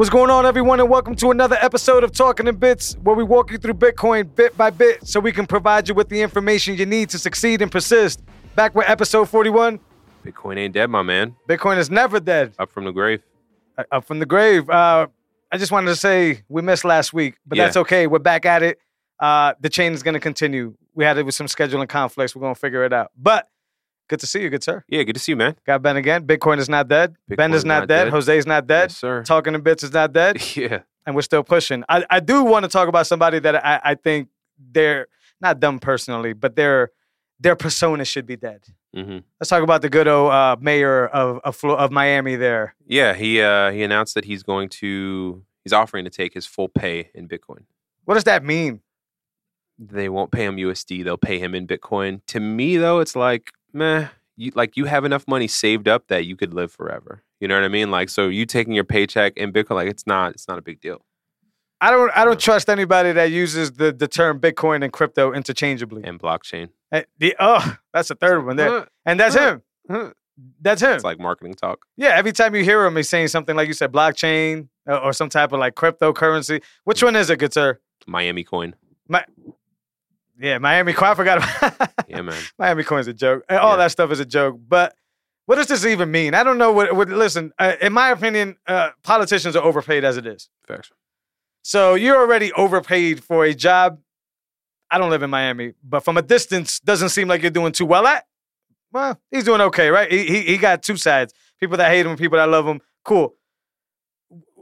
What's going on, everyone, and welcome to another episode of Talking in Bits, where we walk you through Bitcoin bit by bit so we can provide you with the information you need to succeed and persist. Back with episode 41 Bitcoin ain't dead, my man. Bitcoin is never dead. Up from the grave. Uh, Up from the grave. Uh, I just wanted to say we missed last week, but Yeah. that's okay. We're back at it. Uh, the chain is going to continue. We had it with some scheduling conflicts. We're going to figure it out. But good to see you, good sir. Yeah, good to see you, man. Got Ben again. Bitcoin is not dead. ben Bitcoin is is not, not dead. dead. Jose's not dead. Yes, sir. Talking in Bits is not dead. Yeah. and we're still pushing. I, I do want to talk about somebody that I, I think they're not dumb personally, but their their persona should be dead. hmm Let's talk about the good old uh, mayor of of, of Miami. There, Yeah, he uh, he announced that he's going to he's offering to take his full pay in Bitcoin. what does that mean? They won't pay him USD, they'll pay him in Bitcoin. To me though, it's like, meh, you like you have enough money saved up that you could live forever. You know what I mean? Like so you taking your paycheck in Bitcoin, like it's not it's not a big deal. I don't I don't trust anybody that uses the the term Bitcoin and crypto interchangeably. And blockchain. Eh, the, oh, that's the third one there, and that's him. That's him. It's like marketing talk. yeah, every time you hear him, he's saying something like you said, blockchain or, or some type of like cryptocurrency. Which one is it, good sir? Miami coin. Yeah, Miami coin. I forgot. About Yeah, man. Miami coin's a joke. All Yeah. that stuff is a joke. But what does this even mean? I don't know what. what listen, uh, in my opinion, uh, politicians are overpaid as it is. Facts. So you're already overpaid for a job. I don't live in Miami, but from a distance, doesn't seem like you're doing too well at. Well, he's doing okay, right? He he, he got two sides: people that hate him, and people that love him. Cool.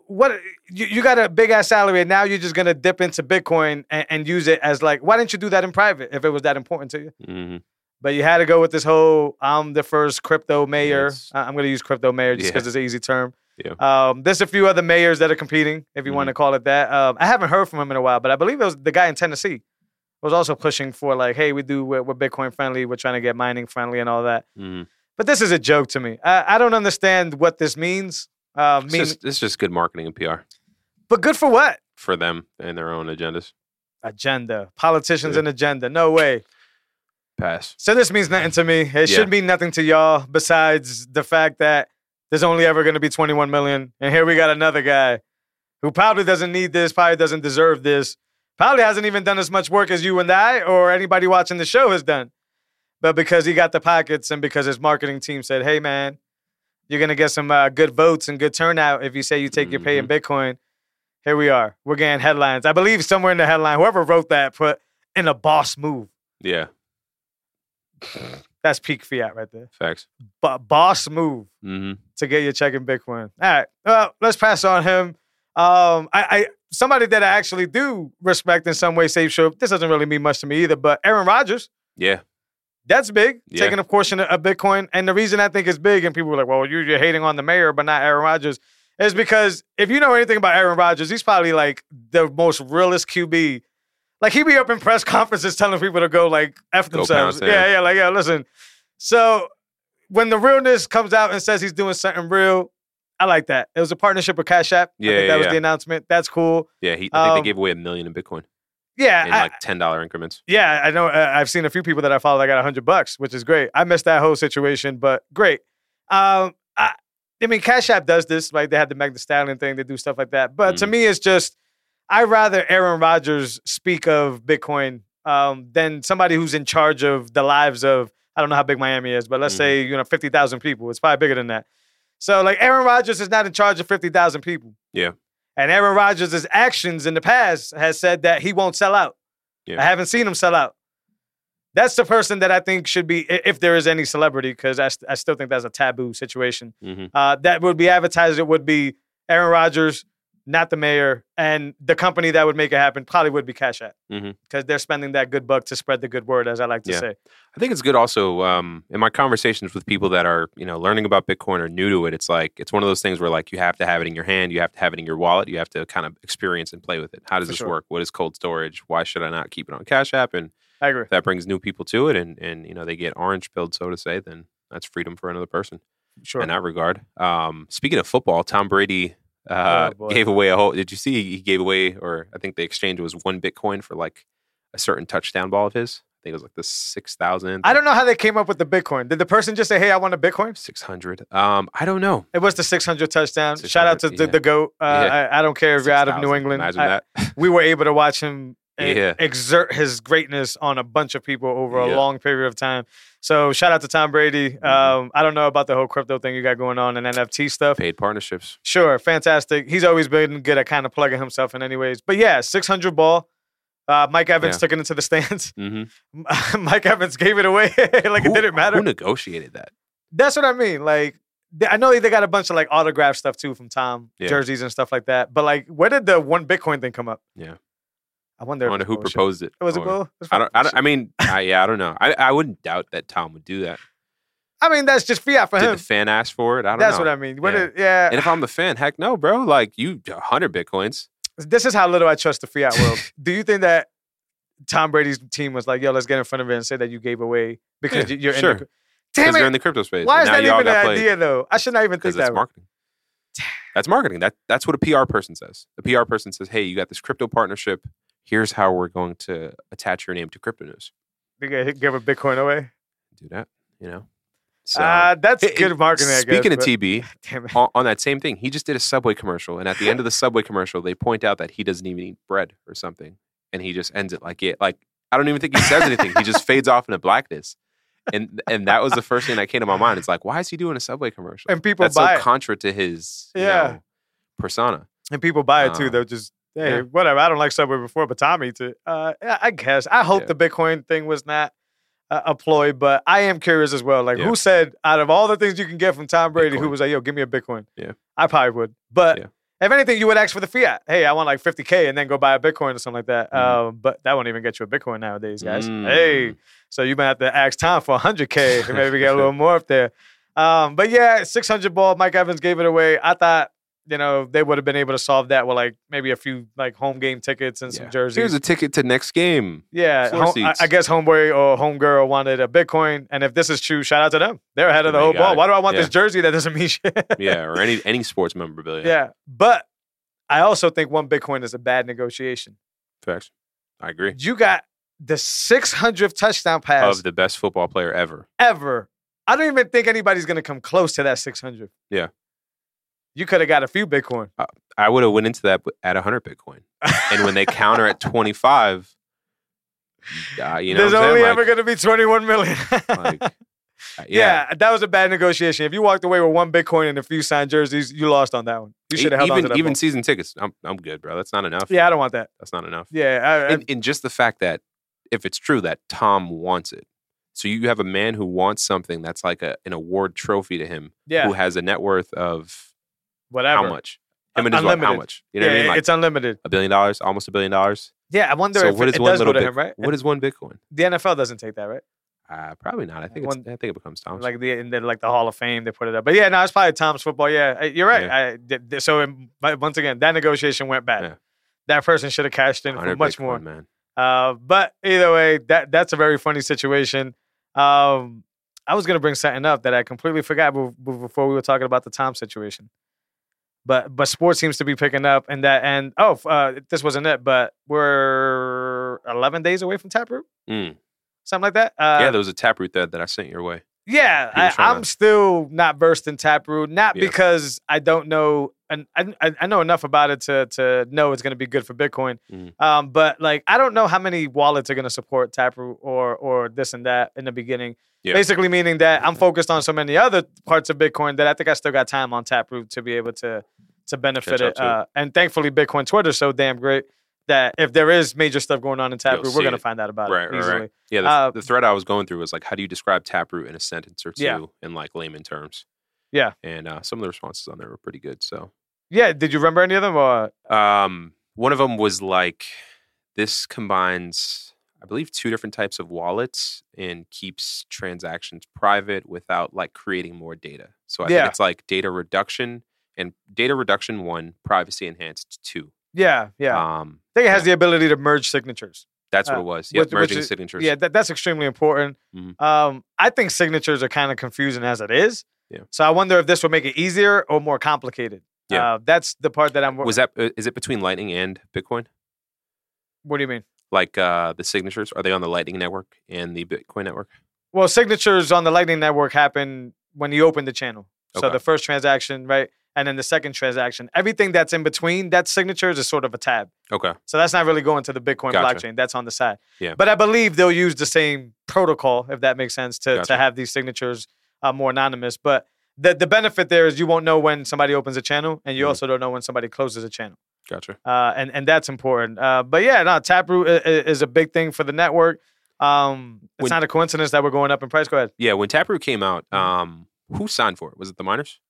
What you, you got a big ass salary, and now you're just gonna dip into Bitcoin and, and use it as like, why didn't you do that in private if it was that important to you? hmm But you had to go with this whole I'm the first crypto mayor. I'm going to use crypto mayor just Yeah. because it's an easy term. Yeah. Um, there's a few other mayors that are competing, if you want to call it that. Um, I haven't heard from him in a while, but I believe it was the guy in Tennessee was also pushing for like, hey, we do we're, we're Bitcoin friendly, we're trying to get mining friendly and all that. hmm But this is a joke to me. I, I don't understand what this means. Uh, It's mean, just, it's just good marketing and PR but good for what? for them and their own agendas. Agenda. Politicians Yeah. and agenda. No way. Pass. So this means nothing to me. It Yeah. should mean nothing to y'all besides the fact that there's only ever going to be 21 million. And here we got another guy who probably doesn't need this, probably doesn't deserve this, probably hasn't even done as much work as you and I or anybody watching the show has done. But because he got the pockets and because his marketing team said, hey, man, you're to get some uh, good votes and good turnout if you say you take your pay in Bitcoin. Here we are. We're getting headlines. I believe somewhere in the headline, whoever wrote that put in a boss move. Yeah. That's peak fiat right there. Facts. But boss move hmm to get your check in Bitcoin. All right. Well, let's pass on him. Um, I, I somebody that I actually do respect in some way, safe show. This doesn't really mean much to me either, but Aaron Rodgers, Yeah. That's big, Yeah. taking a portion of, Bitcoin. And the reason I think it's big, and people were like, well, you- you're hating on the mayor, but not Aaron Rodgers, is because if you know anything about Aaron Rodgers, he's probably like the most realest QB. Like he'd be up in press conferences telling people to go like F themselves. Yeah, yeah, like, yeah, listen. So when the realness comes out and says he's doing something real, I like that. It was a partnership with Cash App. I Yeah, that yeah, was yeah. the announcement. That's cool. Yeah. He, I think Um, they gave away a million in Bitcoin Yeah, in I- like ten dollar increments. yeah, I know. Uh, I've seen a few people that I follow that got a hundred bucks, which is great. I missed that whole situation, but great. Um, I, I mean, Cash App does this, right? They had the the Stallion thing. They do stuff like that. But to Mhm. me, it's just I rather Aaron Rodgers speak of Bitcoin um, than somebody who's in charge of the lives of I don't know how big Miami is, but let's Mhm. say you know fifty thousand people. It's probably bigger than that. So like Aaron Rodgers is not in charge of fifty thousand people. Yeah. And Aaron Rodgers' actions in the past has said that he won't sell out. Yeah. I haven't seen him sell out. That's the person that I think should be, if there is any celebrity, because I, st- I still think that's a taboo situation. hmm Uh, that would be advertised. It would be Aaron Rodgers, not the mayor, and the company that would make it happen probably would be Cash App because they're spending that good buck to spread the good word, as I like to Yeah. say. I think it's good also um, in my conversations with people that are you know learning about Bitcoin or new to it. It's like it's one of those things where like you have to have it in your hand, you have to have it in your wallet, you have to kind of experience and play with it. How does For this sure. work? What is cold storage? Why should I not keep it on Cash App? And I agree. that brings new people to it, and and you know they get orange pilled, so to say, then that's freedom for another person Sure. in that regard. Um, speaking of football, Tom Brady uh, Oh, gave away a whole. Did you see he gave away, or I think the exchange was one Bitcoin for like a certain touchdown ball of his. I think it was like the six thousand. I don't know how they came up with the Bitcoin. Did the person just say, "Hey, I want a Bitcoin"? Six hundred. Um, I don't know. It was the 600 touchdown. Shout out to 600, the, yeah. the goat. Uh, Yeah. I, I don't care if you're out of 6,000. New England. Imagine I- that. we were able to watch him uh, Yeah. exert his greatness on a bunch of people over a long period of time. So shout out to Tom Brady. Mhm. Um, I don't know about the whole crypto thing you got going on and NFT stuff. Paid partnerships. Sure, fantastic. He's always been good at kind of plugging himself in, anyways. But yeah, 600 ball. Uh, Mike Evans Yeah. took it into the stands. Mm-hmm. Mike Evans gave it away like it didn't matter. Who negotiated that? That's what I mean. Like, I know they got a bunch of like autograph stuff too from Tom, Yeah. jerseys and stuff like that. But like, where did the one Bitcoin thing come up? Yeah. I wonder. I wonder who bullshit. proposed it. Was it? It's I don't. I, don't. I mean, I, yeah, I don't know. I, I wouldn't doubt that Tom would do that. I mean, that's just fiat for Did him. the fan ask for it? I don't know. That's know. what I mean. Yeah. it, yeah, And if I'm the fan, heck no, bro. Like you, hundred bitcoins. this is how little I trust the fiat world. Do you think that Tom Brady's team was like, "Yo, let's get in front of it and say that you gave away because Yeah, you- you're sure. in the Damn they're in the crypto space. Why is that even an idea though? I should not even think that. that's way. marketing. That's marketing. That that's what a PR person says. The PR person says, "Hey, you got this crypto partnership. Here's how we're going to attach your name to crypto news. They gonna give a Bitcoin away. Do that, you know." So, Uh, that's it- good it- marketing. I Speaking guess, of TB, on, on that same thing, he just did a Subway commercial, and at the end of the Subway commercial, they point out that he doesn't even eat bread or something, and he just ends it like it like I don't even think he says anything. he just fades off into blackness, and and that was the first thing that came to my mind. It's like, why is he doing a Subway commercial? and people That's buy so it. contra to his you Yeah. know, persona. and people buy it too. Uh, They're just hey, yeah. whatever. I don't like Subway before, but Tom eats it. Uh, I guess. I hope Yeah. the Bitcoin thing was not uh, a ploy, but I am curious as well. Like, Yeah. who said out of all the things you can get from Tom Brady, who was like, "Yo, give me a Bitcoin"? Yeah. I probably would. But if anything, you would ask for the fiat. Hey, I want like 50k, and then go buy a Bitcoin or something like that. Um, but that won't even get you a Bitcoin nowadays, guys. Mm. Hey, so you might have to ask Tom for 100k, and maybe get a little more up there. Um, but yeah, 600 ball. Mike Evans gave it away. I thought. You know, they would have been able to solve that with like maybe a few like home game tickets and some jerseys. Here's a ticket to next game. yeah, home- I. I guess homeboy or homegirl wanted a Bitcoin, and if this is true, shout out to them. They're ahead of oh the They whole ball. Why do I want Yeah. this jersey that doesn't mean shit? Yeah, or any any sports memorabilia. yeah, but I also think one Bitcoin is a bad negotiation. facts. I agree. You got the 600th touchdown pass Of the best football player ever. ever. I don't even think anybody's gonna come close to that 600. Yeah. You could have got a few Bitcoin. I would have went into that at 100 Bitcoin, and when they counter at 25, uh, you know, There's only saying? ever gonna be 21 million. Like, uh, yeah. yeah. that was a bad negotiation. If you walked away with one Bitcoin and a few signed jerseys, you lost on that one. You should have held on even to that. even season tickets. I'm I'm good, bro. That's not enough. yeah, I don't want that. That's not enough. Yeah, I, I, And, and just the fact that if it's true that Tom wants it, so you have a man who wants something that's like a, an award trophy to him, yeah, who has a net worth of whatever. how much? Him and his wife, how much? You know yeah, what I mean? Like it's unlimited. a billion dollars, almost a billion dollars. Yeah, I wonder So if what is it one does go little to bit- him, right? What is one Bitcoin? the NFL doesn't take that, right? Uh, probably not. I think it's, One- I think it becomes Tom's. Like the in the, like the Hall of Fame, they put it up. But yeah, no, it's probably Tom's football. Yeah, uh, you're right. I, th- th- so once again, that negotiation went bad. Yeah. That person should have cashed in for much Bitcoin, more. man. Uh, but either way, that that's a very funny situation. Um, I was gonna bring something up that I completely forgot be- be- before we were talking about the Tom situation. But but sports seems to be picking up, and that and oh, uh, this wasn't it, but we're 11 days away from Taproot, Mm. something like that. Uh, yeah, there was a taproot that, that I sent your way. yeah, I, i'm to- still not versed in Taproot, not Yeah. because I don't know, and I, I know enough about it to to know it's going to be good for Bitcoin. Mhm. Um, but like I don't know how many wallets are going to support Taproot or or this and that in the beginning. Yeah. Basically, meaning that I'm focused on so many other parts of Bitcoin that I think I still got time on Taproot to be able to to benefit it. Uh, and thankfully, Bitcoin Twitter's so damn great that if there is major stuff going on in Taproot, we're going to find out about Right, it right, easily. right. Yeah, the, Uh, the thread I was going through was like, how do you describe taproot in a sentence or two Yeah. in like layman terms? Yeah. And uh, some of the responses on there were pretty good. So Yeah, did you remember any of them? Or um, one of them was like, this combines, I believe, two different types of wallets and keeps transactions private without like creating more data. So I Yeah. think it's like data reduction and data reduction one, privacy enhanced two. yeah, yeah. Um, I think it has yeah. the ability to merge signatures. that's what Uh, it was. Which merging is- signatures. Yeah, that, that's extremely important. Mhm. Um, I think signatures are kind of confusing as it is. Yeah. So I wonder if this would make it easier or more complicated. Yeah. Uh, that's the part that I'm. Was that uh, it between Lightning and Bitcoin? What do you mean? Like uh, the signatures, are they on the Lightning Network and the Bitcoin Network? Well, signatures on the Lightning Network happen when you open the channel. So Okay. the first transaction, right? And then the second transaction. Everything that's in between that signatures is sort of a tab. Okay. So that's not really going to the Bitcoin Gotcha. blockchain. That's on the side. Yeah. But I believe they'll use the same protocol, if that makes sense, to, Gotcha. to have these signatures uh, more anonymous. But the, the benefit there is you won't know when somebody opens a channel, and you Mhm. also don't know when somebody closes a channel. Gotcha. Uh, and, and that's important. Uh, but yeah, no, Taproot is a big thing for the network. Um, it's When- not a coincidence that we're going up in price. Go ahead. Yeah, when Taproot came out, Mhm. um, who signed for it? Was it the miners?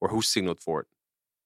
Or who signaled for it?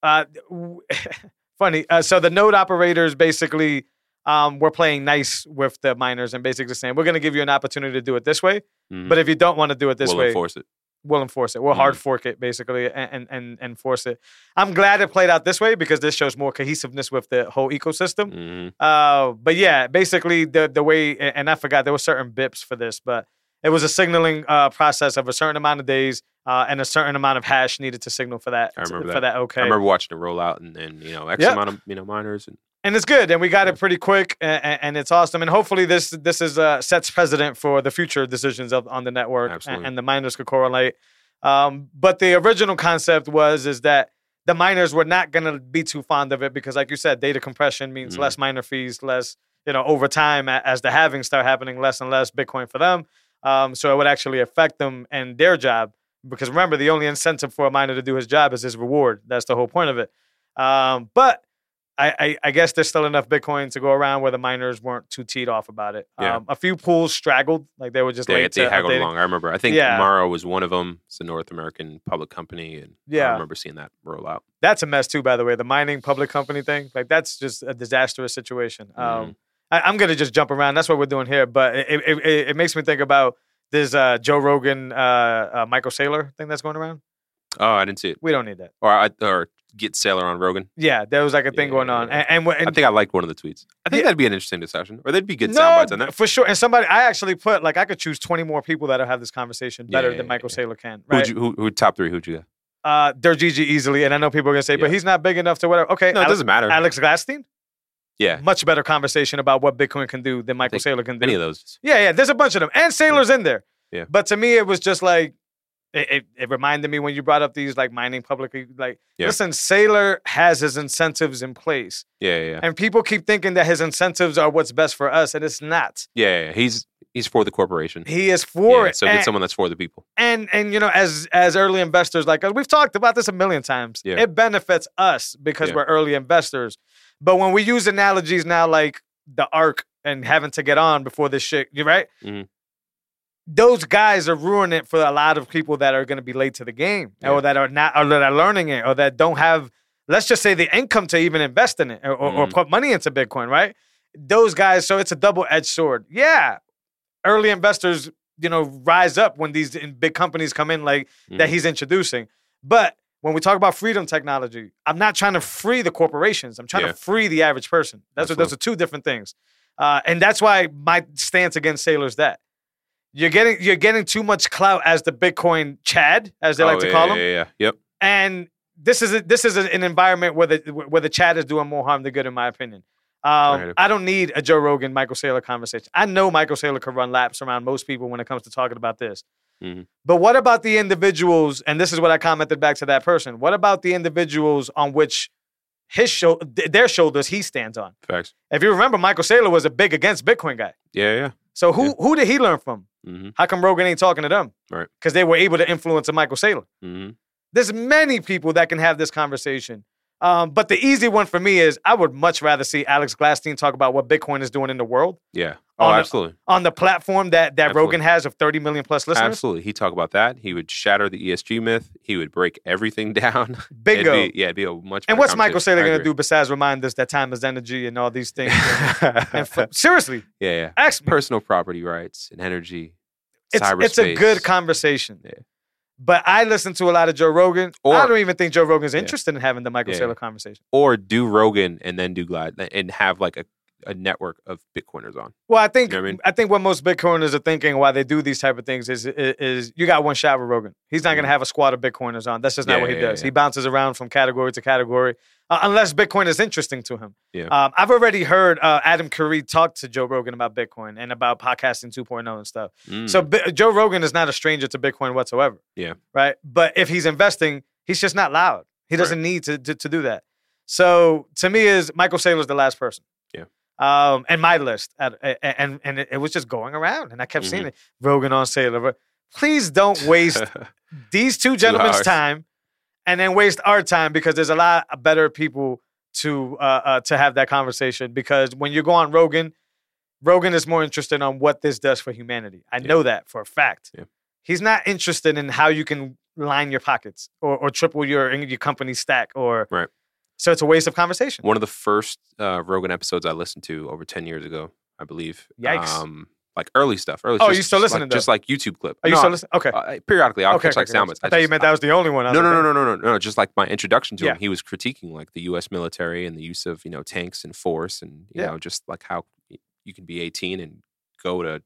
Uh, funny. Uh, so the node operators basically um, were playing nice with the miners and basically saying, we're going to give you an opportunity to do it this way. Mhm. But if you don't want to do it this way, we'll way, enforce it. We'll enforce it. We'll Mm-hmm. hard fork it basically and, and and enforce it. I'm glad it played out this way because this shows more cohesiveness with the whole ecosystem. hmm Uh, but yeah, basically the the way and I forgot there were certain BIPs for this, but it was a signaling uh, process of a certain amount of days uh, and a certain amount of hash needed to signal for that. I remember that. for that. Okay, I remember watching it roll out, and then you know X Yep. amount of you know miners, and and it's good, and we got it pretty quick, and, and it's awesome, and hopefully this this is uh, sets precedent for the future decisions of on the network, and, Absolutely. and the miners could correlate. Um, but the original concept was is that the miners were not going to be too fond of it because, like you said, data compression means Mhm. less miner fees, less you know over time as the halving start happening, less and less Bitcoin for them. Um, so it would actually affect them and their job because remember the only incentive for a miner to do his job is his reward. That's the whole point of it. Um, but I, I, I guess there's still enough Bitcoin to go around where the miners weren't too teed off about it. Yeah. Um, a few pools straggled, like they were just they, late they haggled updating. along. I remember. I think Yeah. Maro was one of them. It's a North American public company, and yeah. I remember seeing that roll out. That's a mess too, by the way. The mining public company thing, like that's just a disastrous situation. Mm-hmm. Um, I, I'm gonna just jump around. That's what we're doing here, but it it, it, it makes me think about this uh, Joe Rogan, uh, uh, Michael Saylor thing that's going around. Oh, I didn't see it. We don't need that. Or or get Saylor on Rogan. Yeah, there was like a thing Yeah, going on, yeah. and, and, and I think I liked one of the tweets. I think that'd be an interesting discussion, or there'd be good no, sound bites on that. for sure. And somebody, I actually put like I could choose 20 more people that'll have this conversation better than Michael yeah. Saylor can. Who'd Right? you, who, who top three? Who'd you get? uh, Dergigi easily, and I know people are gonna say, but he's not big enough to whatever. Okay, No, it Alex, doesn't matter. Alex Gladstein, yeah, much better conversation about what Bitcoin can do than Michael Saylor can do. any of those. Yeah, yeah. There's a bunch of them, and Saylor's in there. Yeah. But to me, it was just like it, it, it reminded me when you brought up these like mining publicly. Like, Yeah. listen, Saylor has his incentives in place, Yeah, yeah, yeah. and people keep thinking that his incentives are what's best for us, and it's not. yeah, yeah. He's he's for the corporation. He is for it. so and, get someone that's for the people. and and you know, as as early investors, like we've talked about this a million times, Yeah. it benefits us because we're early investors. But when we use analogies now, like the arc and having to get on before this shit, you right? Mhm. Those guys are ruining it for a lot of people that are going to be late to the game, Yeah. or that are not, or that are learning it, or that don't have, let's just say, the income to even invest in it or, or, or Mhm. put money into Bitcoin, right? Those guys, so it's a double edged sword. Yeah, early investors, you know, rise up when these big companies come in, like that Mhm. he's introducing. But when we talk about freedom technology, I'm not trying to free the corporations. I'm trying Yeah. to free the average person. That's what those are two different things. Uh, and that's why my stance against Saylor's that you're getting you're getting too much clout as the Bitcoin Chad, as they Oh, like to yeah, call yeah, him. Yeah, yeah, yep. And this is a, this is an environment where the where the Chad is doing more harm than good, in my opinion. Um, I don't need a Joe Rogan, Michael Saylor conversation. I know Michael Saylor can run laps around most people when it comes to talking about this. Mhm. But what about the individuals? And this is what I commented back to that person. What about the individuals on which his show, their shoulders, he stands on? Facts. If you remember, Michael Saylor was a big against Bitcoin guy. Yeah, yeah. So who Yeah. who did he learn from? Mm-hmm. How come Rogan ain't talking to them? Right. Because they were able to influence a Michael Saylor. Mm-hmm. There's many people that can have this conversation. Um, but the easy one for me is I would much rather see Alex Gladstein talk about what Bitcoin is doing in the world Yeah. Oh, On the- absolutely. on the platform that, that Absolutely. Rogan has of 30 million plus listeners. Absolutely. He'd talk about that. He would shatter the ESG myth. He would break everything down. Bingo. It'd be, yeah, it'd be a much and what's Michael. Saylor going to do besides remind us that time is energy and all these things? and f- seriously, yeah, yeah. Personal property rights and energy. It's, it's a good conversation. Yeah. But I listen to a lot of Joe Rogan. Or- I don't even think Joe Rogan's Yeah. interested in having the Michael Yeah, Saylor conversation. or do Rogan and then do Glad and have like a a network of Bitcoiners on. Well, I think You know I mean? I think what most Bitcoiners are thinking why they do these type of things is is, is you got one shot with Rogan. He's not going to Mhm. have a squad of Bitcoiners on. That's just not Yeah, what he yeah, does. yeah. He bounces around from category to category uh, unless Bitcoin is interesting to him. Yeah. Um, I've already heard uh, Adam Curry talk to Joe Rogan about Bitcoin and about podcasting 2.0 and stuff. Mm. So Bi- Joe Rogan is not a stranger to Bitcoin whatsoever. Yeah. Right. But if he's investing, he's just not loud. He doesn't need to, to to do that. So to me, is Michael Saylor's the last person. Yeah. Um, and my list, at, and and it, was just going around, and I kept seeing Mhm. it. Rogan on Saylor. Please don't waste these two gentlemen's time, and then waste our time because there's a lot of better people to uh, uh, to have that conversation. Because when you go on Rogan, Rogan is more interested on what this does for humanity. I Yeah. know that for a fact. Yeah. He's not interested in how you can line your pockets or, or triple your your company stack or Right. So it's a waste of conversation. One of the first uh, Rogan episodes I listened to over 10 years ago, I believe. Yikes. Um, like early stuff. Early Oh, just, you still just listening, like, Just like YouTube clip. Are you No, still listening? Okay. uh, periodically, I'll okay, catch like okay, sound bites. I thought you meant that was the only one. I No, no, no, no, no, no, no. Just like my introduction to Yeah. him, he was critiquing like the U.S. military and the use of you know tanks and force, and you Yeah. know just like how you can be 18 and go to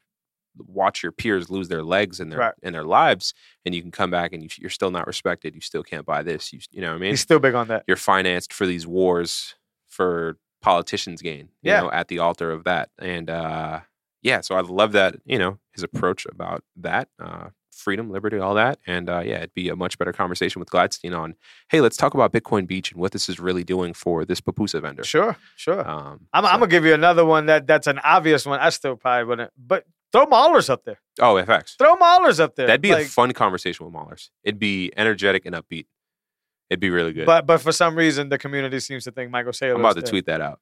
watch your peers lose their legs and their Right. and their lives, and you can come back and you, you're still not respected. You still can't buy this. You you know what I mean? He's still big on that. You're financed for these wars for politicians' gain. You Yeah. know, at the altar of that, and uh, yeah. So I love that. You know, his approach about that. Uh, freedom, liberty, all that. And uh, yeah, it'd be a much better conversation with Gladstein on, hey, let's talk about Bitcoin Beach and what this is really doing for this pupusa vendor. Sure, sure. Um, I'm, so- I'm gonna give you another one that that's an obvious one. I still probably wouldn't, but throw Mallers up there. oh, FX. Throw Mallers up there. That'd be a Like, fun conversation with Mallers. It'd be energetic and upbeat. It'd be really good. But but for some reason the community seems to think Michael Saylor. I'm about to the- tweet that out.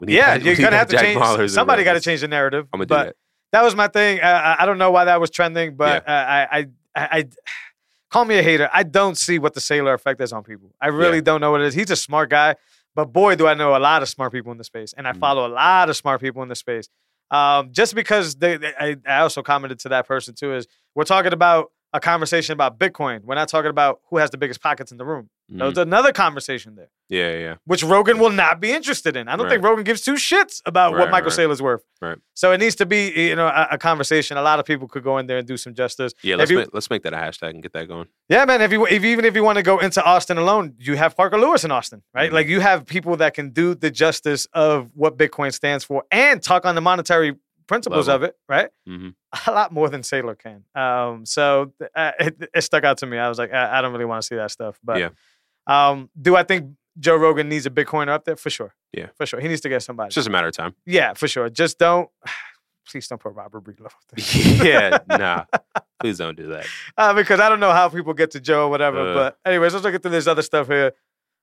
Yeah, that- you're gonna have to Jack change. Mallers in Somebody got to change the narrative. I'm gonna but do that. that was my thing. Uh, I, don't know why that was trending, but uh, I, I, I, I, call me a hater. I don't see what the Saylor effect is on people. I really Yeah. don't know what it is. He's a smart guy, but boy, do I know a lot of smart people in the space, and I Mhm. follow a lot of smart people in the space. Um, just because they, they I, I also commented to that person too is we're talking about a conversation about Bitcoin. We're not talking about who has the biggest pockets in the room. Mhm. There's another conversation there Yeah, yeah. which Rogan will not be interested in. I don't think Rogan gives two shits about what Michael right. Saylor's worth. Right. So it needs to be, you know, a, a conversation. A lot of people could go in there and do some justice. Yeah, let's, you- make, let's make that a hashtag and get that going. Yeah, man. If you, if even if you want to go into Austin alone, you have Parker Lewis in Austin, right? Mhm. Like you have people that can do the justice of what Bitcoin stands for and talk on the monetary principles Level. of it, right? hmm A lot more than Saylor can. Um, so uh, it, it stuck out to me. I was like, I, I don't really want to see that stuff. But Yeah. um, do I think Joe Rogan needs a Bitcoiner up there? For sure. Yeah. For sure. He needs to get somebody. It's just a matter of time. Yeah, for sure. Just don't. Please don't put Robert Breedlove up there. yeah, nah. Please don't do that. Uh, because I don't know how people get to Joe or whatever. Uh. but anyways, let's look into this other stuff here.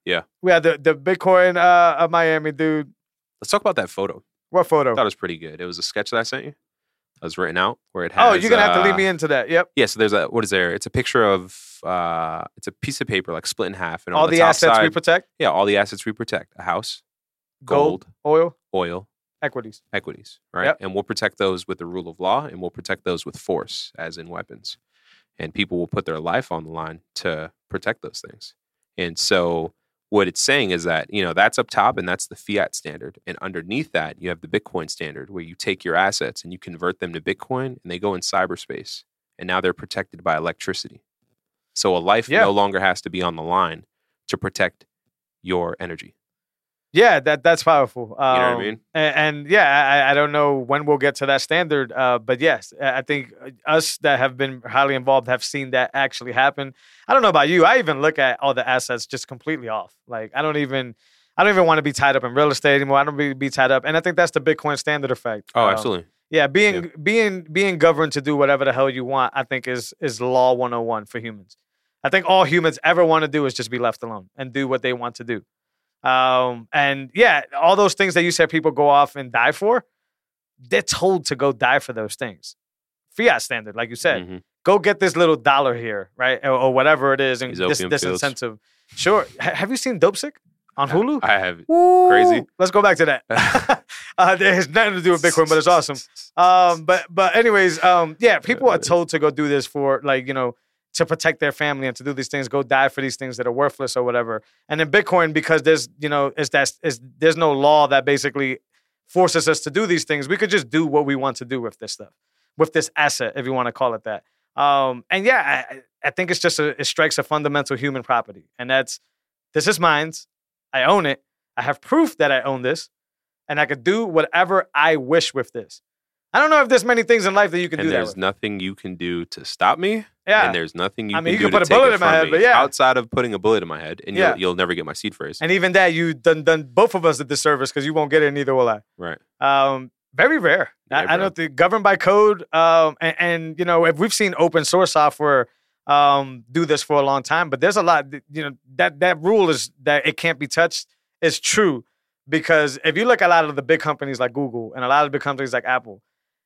Yeah. We had the, the Bitcoin uh, of Miami dude. Let's talk about that photo. What photo? I thought it was pretty good. It was a sketch that I sent you. That was written out where it has. oh, you're gonna have to lead uh, me into that. Yep. Yeah, so there's a what is there? It's a picture of uh it's a piece of paper like split in half and All on the, the, assets side, we protect: yeah, all the assets we protect. A house, gold, gold, oil, oil, equities. equities, right? Yep. And we'll protect those with the rule of law and we'll protect those with force, as in weapons. And people will put their life on the line to protect those things. And so what it's saying is that, you know, that's up top and that's the fiat standard. And underneath that, you have the Bitcoin standard where you take your assets and you convert them to Bitcoin and they go in cyberspace. And now they're protected by electricity. So a life Yeah. no longer has to be on the line to protect your energy. Yeah, that that's powerful. You know what I Um, mean? And, and yeah, I, I don't know when we'll get to that standard, uh, but yes, I think uh, us that have been highly involved have seen that actually happen. I don't know about you. I even look at all the assets just completely off. Like I don't even, I don't even want to be tied up in real estate anymore. I don't be, be tied up, and I think that's the Bitcoin standard effect. Oh, Um, absolutely. Yeah, being being being governed to do whatever the hell you want, I think is is law 101 for humans. I think all humans ever want to do is just be left alone and do what they want to do. Um, and yeah, all those things that you said people go off and die for, they're told to go die for those things. Fiat standard, like you said, Mhm. go get this little dollar here, right, or, or whatever it is, and These this this fields. incentive. Sure. Have you seen Dopesick on Hulu? I have Woo! Crazy. Let's go back to that. uh, it has nothing to do with Bitcoin, but it's awesome. Um, but but anyways, um, yeah, people are told to go do this for like you know to protect their family and to do these things, go die for these things that are worthless or whatever. And in Bitcoin, because there's you know is that is there's no law that basically forces us to do these things. We could just do what we want to do with this stuff, with this asset, if you want to call it that. Um, and yeah, I, I think it's just a, it strikes a fundamental human property, and that's this is mine. I own it. I have proof that I own this, and I could do whatever I wish with this. I don't know if there's many things in life that you can and do that. there's nothing you can do to stop me. Yeah, And there's nothing you I can you do can to put a take bullet it in my head, me but yeah. outside of putting a bullet in my head, and Yeah. you'll, you'll never get my seed phrase. and even that you done done both of us a disservice because you won't get it, neither will I. right. Um, very rare. Yeah, I, I don't think governed by code. Um, and, and you know, if we've seen open source software um do this for a long time, but there's a lot. You know, that that rule is that it can't be touched is true because if you look at a lot of the big companies like Google and a lot of big companies like Apple,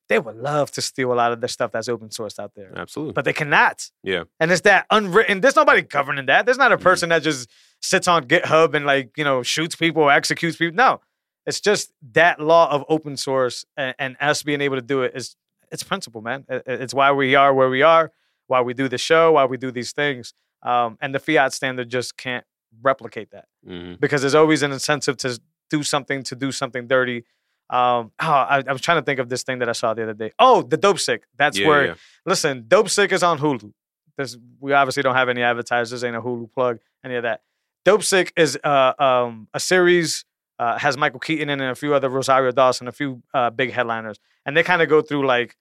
they would love to steal a lot of the stuff that's open source out there, Absolutely. but they cannot. Yeah. And it's that unwritten. There's nobody governing that. There's not a Mhm. person that just sits on GitHub and like you know shoots people executes people. No, it's just that law of open source and, and us being able to do it is it's principle, man. It- it- It's why we are where we are, why we do the show, why we do these things. Um, and the fiat standard just can't replicate that hmm because there's always an incentive to do something to do something dirty. Um, oh, I, I was trying to think of this thing that I saw the other day. Oh, the Dopesick. That's yeah, where yeah. Listen, Dopesick is on Hulu. This we obviously don't have any advertisers, ain't a Hulu plug, any of that. Dopesick is uh, um, a series uh, has Michael Keaton and a few other Rosario Dawson, and a few uh, big headliners, and they kind of go through like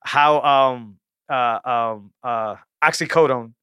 how um, uh, um, uh, oxycodone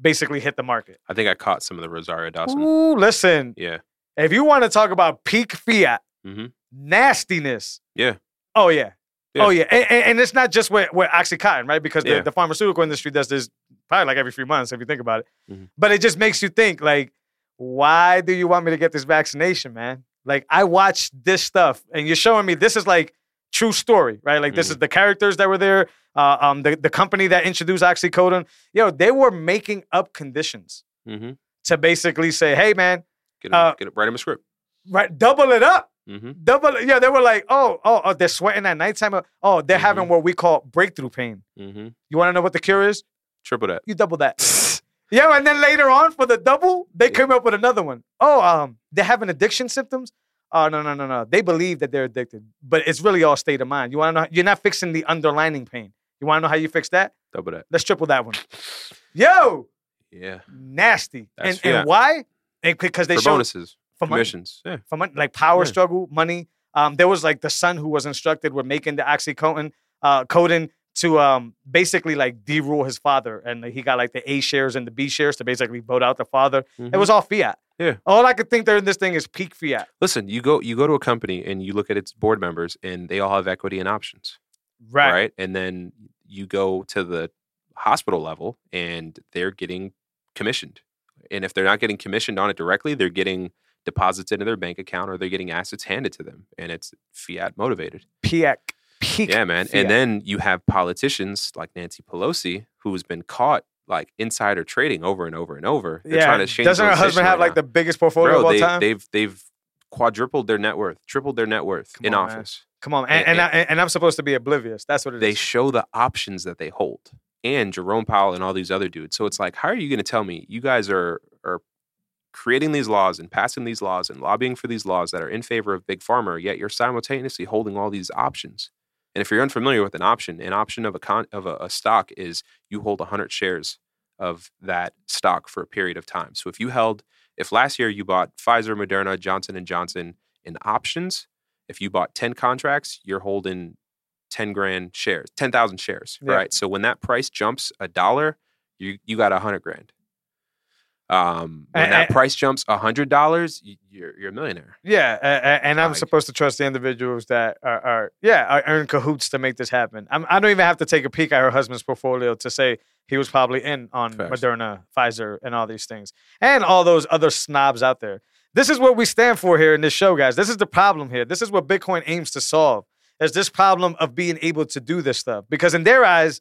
basically hit the market. I think I caught some of the Rosario Dawson. Ooh, listen, Yeah. if you want to talk about peak fiat Mhm. Nastiness, Yeah. oh yeah. Yeah. Oh yeah, and, and- and it's not just with, with OxyContin, right? Because the, Yeah. the pharmaceutical industry does this probably like every few months, if you think about it. Mhm. But it just makes you think, like, why do you want me to get this vaccination, man? Like, I watched this stuff, and you're showing me this is like true story, right? Like, this is the characters that were there, uh, um, the the company that introduced oxycodone. Yo, they were making up conditions hmm to basically say, hey, man, Get, Uh, get it, write him a script. right, double it up. Hmm Double, yeah, they were like, oh, oh, oh, they're sweating at nighttime. Oh, they're having what we call breakthrough pain. hmm You want to know what the cure is? Triple that. You double that. yeah, and then later on for the double, they came up with another one. Oh, um, they're having addiction symptoms. Oh no, no, no, no. They believe that they're addicted, but it's really all state of mind. You want to know? You're not fixing the underlining pain. You want to know how you fix that? Double that. Let's triple that one. Yo, Yeah. nasty. That's- and yeah. and why? And because they For show bonuses, for money. commissions. Yeah. for money, like power Yeah. struggle, money. Um, there was like the son who was instructed with making the oxycodone, uh, coding to um basically like derule his father, and he got like the A shares and the B shares to basically vote out the father. It Mhm. was all fiat. Yeah. All I could think there in this thing is peak fiat. Listen, you go you go to a company and you look at its board members and they all have equity and options. Right. right? And then you go to the hospital level and they're getting commissioned. And if they're not getting commissioned on it directly, they're getting deposits into their bank account or they're getting assets handed to them and it's fiat motivated. Peak. Peak. Yeah, man. fiat. And then you have politicians like Nancy Pelosi who's been caught like insider trading over and over and over. They're yeah. trying to change Doesn't her husband position have right like the biggest portfolio Bro, of all they, time? they've they've quadrupled their net worth, tripled their net worth Come in on, man. office. Come on, and, and, I, and I'm supposed to be oblivious. That's what it is. they show the options that they hold and Jerome Powell and all these other dudes. So it's like, how are you going to tell me you guys are are creating these laws and passing these laws and lobbying for these laws that are in favor of big pharma, yet you're simultaneously holding all these options. And if you're unfamiliar with an option, an option of a con- of a, a stock is you hold 100 shares of that stock for a period of time. So if you held, if last year you bought Pfizer, Moderna, Johnson and Johnson in options, if you bought 10 contracts, you're holding 10 grand shares, 10,000 shares, Yeah. right? So when that price jumps a dollar, you you got 100 grand. Um, when And- that price jumps a hundred dollars, you're you're a millionaire. Yeah, and I'm Like- supposed to trust the individuals that are, are yeah, are earn cahoots to make this happen. I'm, I don't even have to take a peek at her husband's portfolio to say he was probably in on Facts. Moderna, Pfizer, and all these things, and all those other snobs out there. This is what we stand for here in this show, guys. This is the problem here. This is what Bitcoin aims to solve. Is this problem of being able to do this stuff? Because in their eyes,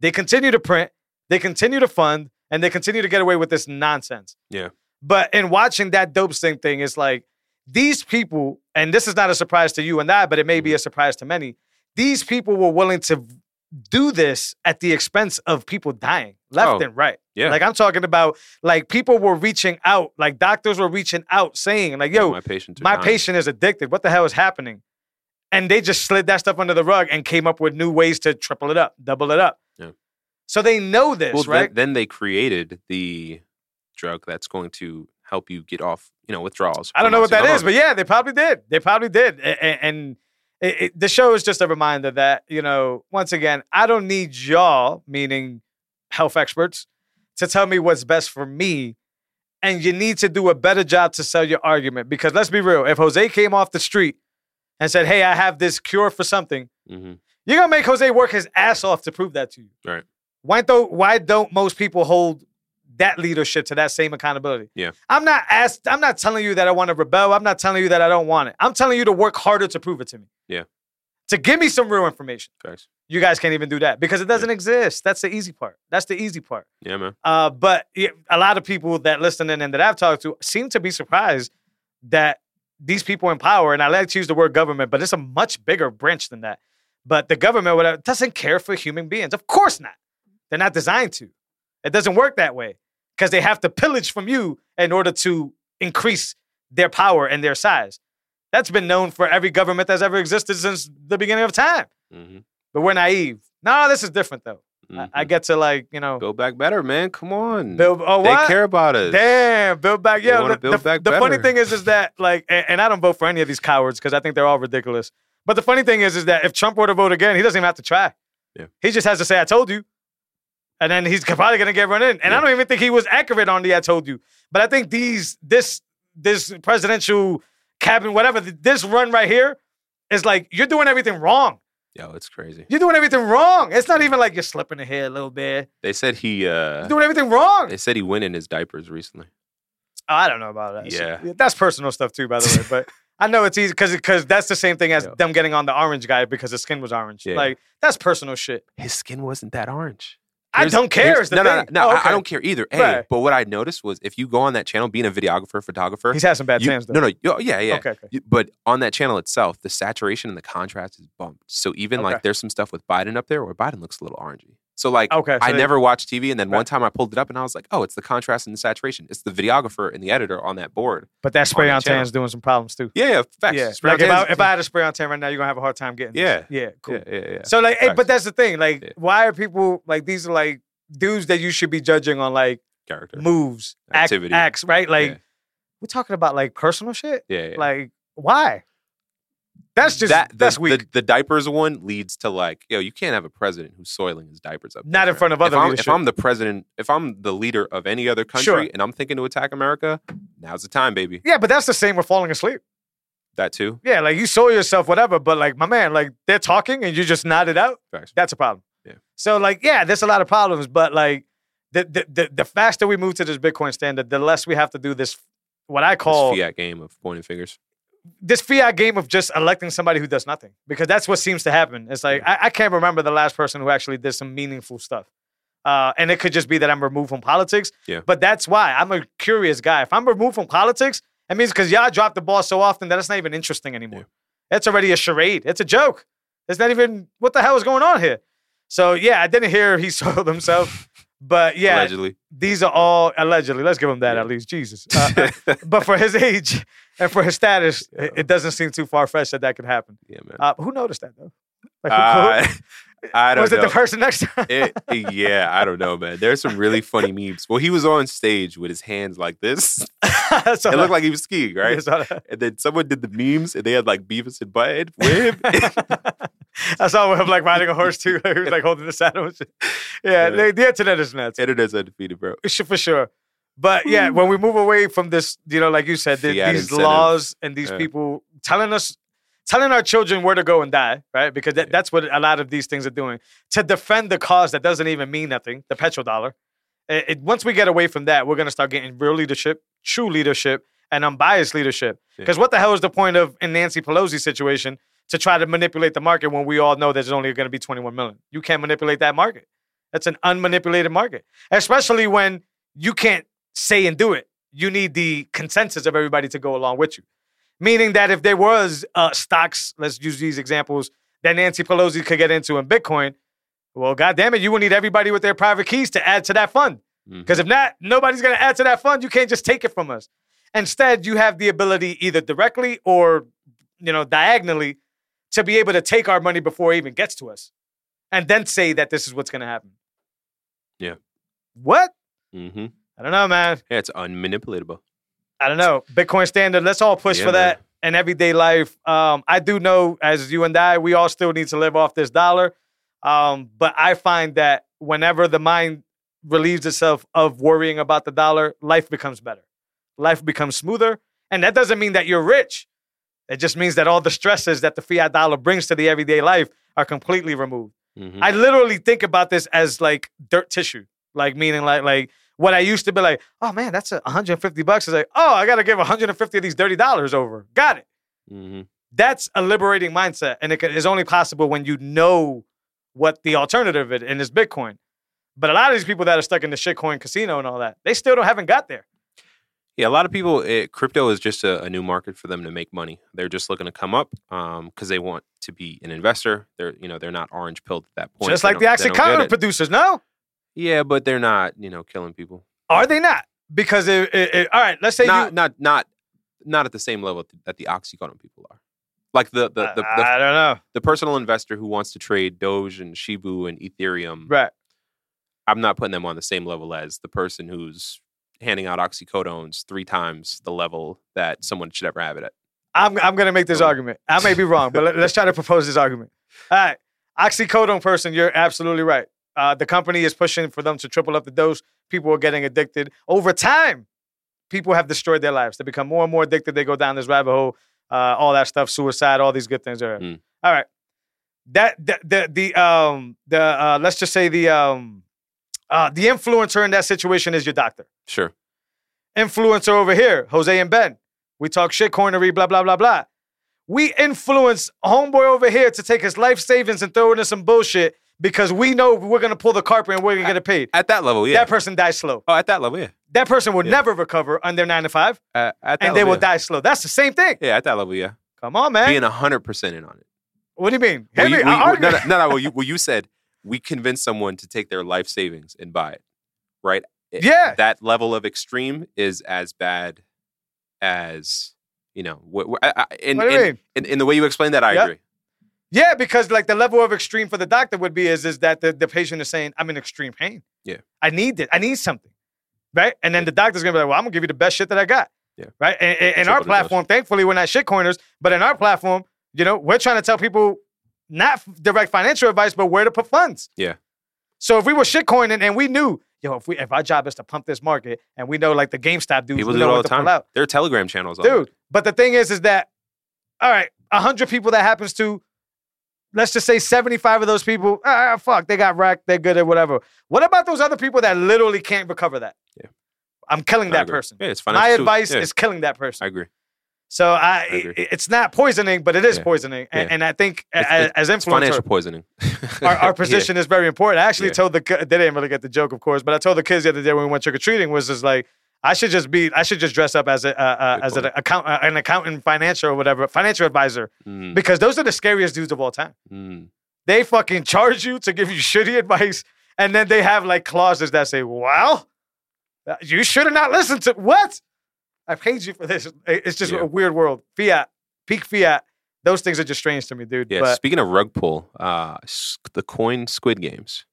they continue to print, they continue to fund, and they continue to get away with this nonsense. Yeah. But in watching that Dopesick thing, it's like these people, and this is not a surprise to you and I, but it may be Mm-hmm. a surprise to many. These people were willing to do this at the expense of people dying left Oh, and right. Yeah. Like I'm talking about, like people were reaching out, like doctors were reaching out, saying, like, "Yo, my patient, my patient is addicted. What the hell is happening?" And they just slid that stuff under the rug and came up with new ways to triple it up, double it up. Yeah. So they know this, well, right? then, then they created the drug that's going to help you get off, you know, withdrawals. I don't know what that is, but yeah, they probably did. They probably did. A- a- And it, it, the show is just a reminder that, you know, once again, I don't need y'all, meaning health experts, to tell me what's best for me. And you need to do a better job to sell your argument. Because let's be real, if Jose came off the street and said, Hey, I have this cure for something, Mhm. you're gonna make Jose work his ass off to prove that to you. Right. Why don't why don't most people hold that leadership to that same accountability? Yeah. I'm not asked, I'm not telling you that I want to rebel. I'm not telling you that I don't want it. I'm telling you to work harder to prove it to me. Yeah. To give me some real information. Facts. You guys can't even do that because it doesn't exist. That's the easy part. That's the easy part. Yeah, man. Uh, but yeah, a lot of people that listen in and that I've talked to seem to be surprised that these people in power, and I like to use the word government, but it's a much bigger branch than that. But the government whatever, doesn't care for human beings. Of course not. They're not designed to. It doesn't work that way because they have to pillage from you in order to increase their power and their size. That's been known for every government that's ever existed since the beginning of time. hmm But we're naive. No, this is different though. I, I get to like, you know, build back better, man. Come on. build. Oh, they care about us. Damn, build back. Yeah, the, build the- back the funny thing is, is that like, and, and I don't vote for any of these cowards because I think they're all ridiculous. But the funny thing is, is that if Trump were to vote again, he doesn't even have to try. Yeah. He just has to say, "I told you," and then he's probably gonna get run in. And I don't even think he was accurate on the "I told you." But I think these, this, this presidential cabinet, whatever, this run right here is like you're doing everything wrong. Yo, it's crazy. You're doing everything wrong. It's not even like you're slipping the hair a little bit. They said he. uh You're doing everything wrong. They said he went in his diapers recently. Oh, I don't know about that. Yeah. that's personal stuff too, by the way. But I know it's easy because because that's the same thing as Yeah. them getting on the orange guy because his skin was orange. Yeah. Like that's personal shit. His skin wasn't that orange. I don't care. Is the no, no, no, no. Oh, I- okay. I don't care either. Hey, Right. but what I noticed was if you go on that channel, being a videographer, photographer, He's had some bad you- tans though. no, no, yo- oh, yeah, yeah. Okay, okay. You- But on that channel itself, the saturation and the contrast is bumped. So even Okay. like there's some stuff with Biden up there where Biden looks a little orangey. So like Okay, so I they- never watched TV, and then one time I pulled it up and I was like, oh, it's the contrast and the saturation. It's the videographer and the editor on that board. But that spray on channel. tan's doing some problems too. Yeah, yeah, facts. Yeah, Spray like if I, if I had a spray on tan right now, you're gonna have a hard time getting. Yeah. this. yeah, cool. yeah, yeah, yeah. So like, hey, but that's the thing. Like, Yeah. why are people like these are like dudes that you should be judging on like character. moves, act- Activity. acts, right? Like Yeah. we're talking about like personal shit. Yeah, yeah. Like why? That's just that the, that's weak. The, the diapers one leads to like, yo, you can't have a president who's soiling his diapers up. Not in front of other if I'm. If I'm the president, if I'm the leader of any other country, Sure. and I'm thinking to attack America, now's the time, baby. yeah, but that's the same with falling asleep. That too. Yeah, like you saw yourself, whatever, but like my man, like they're talking and you just nodded out. Facts. That's a problem. Yeah. So like, yeah, there's a lot of problems, but like the the the, the faster we move to this Bitcoin standard, the less we have to do this what I call This fiat game of pointing fingers. This fiat game of just electing somebody who does nothing because that's what seems to happen. It's like I, I can't remember the last person who actually did some meaningful stuff. Uh, and it could just be that I'm removed from politics. Yeah. But that's why I'm a curious guy. If I'm removed from politics, it means because y'all drop the ball so often that it's not even interesting anymore. It's already a charade. It's a joke. It's not even what the hell is going on here. So yeah, I didn't hear he sold himself, but yeah, Allegedly. these are all allegedly. Let's give him that Yeah. at least. Jesus. Uh, but for his age and for his status, it, it doesn't seem too far fetched that that could happen. yeah, man. Uh, who noticed that though? Like, Uh, I don't know. was know. it the person next to him? It- yeah, I don't know, man. There's some really funny memes. Well, he was on stage with his hands like this. It that. looked like he was skiing, right? And then someone did the memes, and they had like Beavis and Butthead with him. I saw him like riding a horse too. he was like holding the saddle. Yeah, Yeah. The, the internet is nuts Internet's undefeated, bro. For sure. But yeah, hmm. when we move away from this, you know, like you said, th- Fiat these incentive. laws and these Yeah. people telling us, telling our children where to go and die, right? Because that, Yeah. that's what a lot of these things are doing to defend the cause that doesn't even mean nothing, the petrodollar. It, it- once we get away from that, we're gonna start getting real leadership, true leadership, and unbiased leadership. Yeah. Because what the hell is the point of in Nancy Pelosi's situation to try to manipulate the market when we all know there's only going to be 21 million? You can't manipulate that market. That's an unmanipulated market, especially when you can't say and do it. You need the consensus of everybody to go along with you. Meaning that if there was uh, stocks, let's use these examples, that Nancy Pelosi could get into in Bitcoin, well, goddamn it, you will need everybody with their private keys to add to that fund. Because if not, nobody's going to add to that fund. You can't just take it from us. Instead, you have the ability either directly or, you know, diagonally to be able to take our money before it even gets to us, and then say that this is what's going to happen. Yeah. What? hmm I don't know, man. Yeah, it's unmanipulatable. I don't know. Bitcoin standard. Let's all push Yeah, for that in everyday life. Um, I do know, as you and I, we all still need to live off this dollar. Um, but I find that whenever the mind relieves itself of worrying about the dollar, life becomes better. Life becomes smoother. And that doesn't mean that you're rich. It just means that all the stresses that the fiat dollar brings to the everyday life are completely removed. hmm I literally think about this as like dirt tissue, like meaning like like what I used to be like, oh man, that's a 150 bucks. Is like, oh, I got to give 150 of these dirty dollars over. Got it. hmm That's a liberating mindset, and it is only possible when you know what the alternative is, and is Bitcoin. But a lot of these people that are stuck in the shitcoin casino and all that, they still don't haven't got there. Yeah, a lot of people, it, crypto is just a, a new market for them to make money. They're just looking to come up because they want to be an investor. They're, you know, they're not orange pilled at that point. Just They like the don't- they don't get Oxycontin producers, no, Yeah, but they're not, you know, killing people. are they not? Because it, it, it- all right, let's say Not, you. not, not, not at the same level that the Oxycontin people are. Like the the the, I, the, I don't know. the personal investor who wants to trade Doge and Shiba and Ethereum. Right. I'm not putting them on the same level as the person who's handing out oxycodones three times the level that someone should ever have it at. I'm I'm gonna make this argument. I may be wrong, but let, us try to propose this argument. All right, oxycodone person, you're absolutely right. Uh, the company is pushing for them to triple up the dose. People are getting addicted over time. People have destroyed their lives. They become more and more addicted. They go down this rabbit hole. Uh, all that stuff, suicide, all these good things are. Mm. All right, that the the, the um the uh, let's just say the um uh, the influencer in that situation is your doctor Sure. influencer over here, Jose and Ben. We talk shit cornery, blah, blah, blah, blah. We influence homeboy over here to take his life savings and throw it in some bullshit because we know we're gonna pull the carpet and we're gonna get it paid. At that level, yeah. That person dies slow. oh, at that level, yeah. That person will Yeah. never recover under nine to five, Uh, at that and they will yeah. die slow. That's the same thing. Yeah, at that level, yeah. Come on, man. Being hundred percent in on it. what do you mean? Well, Henry, you, I we- no, no, no, no. Well, you, well, you said we convince someone to take their life savings and buy it, right? Yeah. That level of extreme is as bad as you know. Wh- wh- I, I, in, What do you in, mean? in, in the way you explained that, I Yeah. agree. Yeah, because like the level of extreme for the doctor would be is is that the, the patient is saying, I'm in extreme pain. Yeah. I need it. I need something. Right? And then the doctor's gonna be like, Well, I'm gonna give you the best shit that I got. Yeah. Right? And, and- and our platform, thankfully, we're not shit corners, but in our platform, you know, we're trying to tell people not direct financial advice, but where to put funds. Yeah. So if we were shit coining and we knew, yo, if we if our job is to pump this market and we know like the GameStop dudes, people do it all the time. Out, there are Telegram channels, dude. But the thing is, is that all right? A hundred people that happens to, let's just say seventy-five of those people, ah, fuck, they got wrecked, they're good at whatever. What about those other people that literally can't recover that? Yeah. I'm killing I that agree. person. Yeah, it's My financial. advice yeah, is killing that person. I agree. so I, I it's not poisoning, but it is Yeah. poisoning, and, Yeah. and I think It's- as, as It's financial poisoning. our, our position is very important. I actually told the they didn't really get the joke, of course, but I told the kids the other day when we went trick or treating was just like I should just be I should just dress up as a uh, uh, as an account uh, an accountant, financial or whatever, financial advisor, Mm, because those are the scariest dudes of all time. mm. They fucking charge you to give you shitty advice, and then they have like clauses that say, "Well, uh, you should have not listened to what I paid you for this." It's just Yeah. a weird world. Fiat, peak fiat. Those things are just strange to me, dude. Yeah. but speaking of rug pull, uh, the coin Squid Games.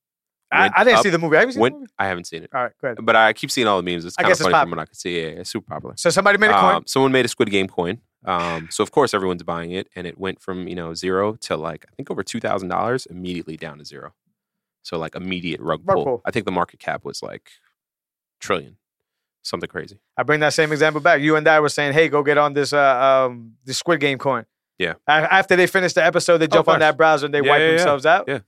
I, I didn't up- see the movie. Have you seen went- the movie? I haven't seen it, All right, go ahead. but I keep seeing all the memes. It's I kind of guess it's funny from what I could see. Yeah, yeah, it's super popular. So somebody made a coin. Um, someone made a Squid Game coin. Um, so of course everyone's buying it, and it went from you know zero to like I think over two thousand dollars immediately down to zero. So like immediate rug, Rug pull. pull. I think the market cap was like trillion, something crazy. I bring that same example back. You and I were saying, "Hey, go get on this uh, um this Squid Game coin." Yeah. After they finish the episode, they Oh, jump of on that browser and they Yeah, wipe yeah, yeah. themselves out. Yeah.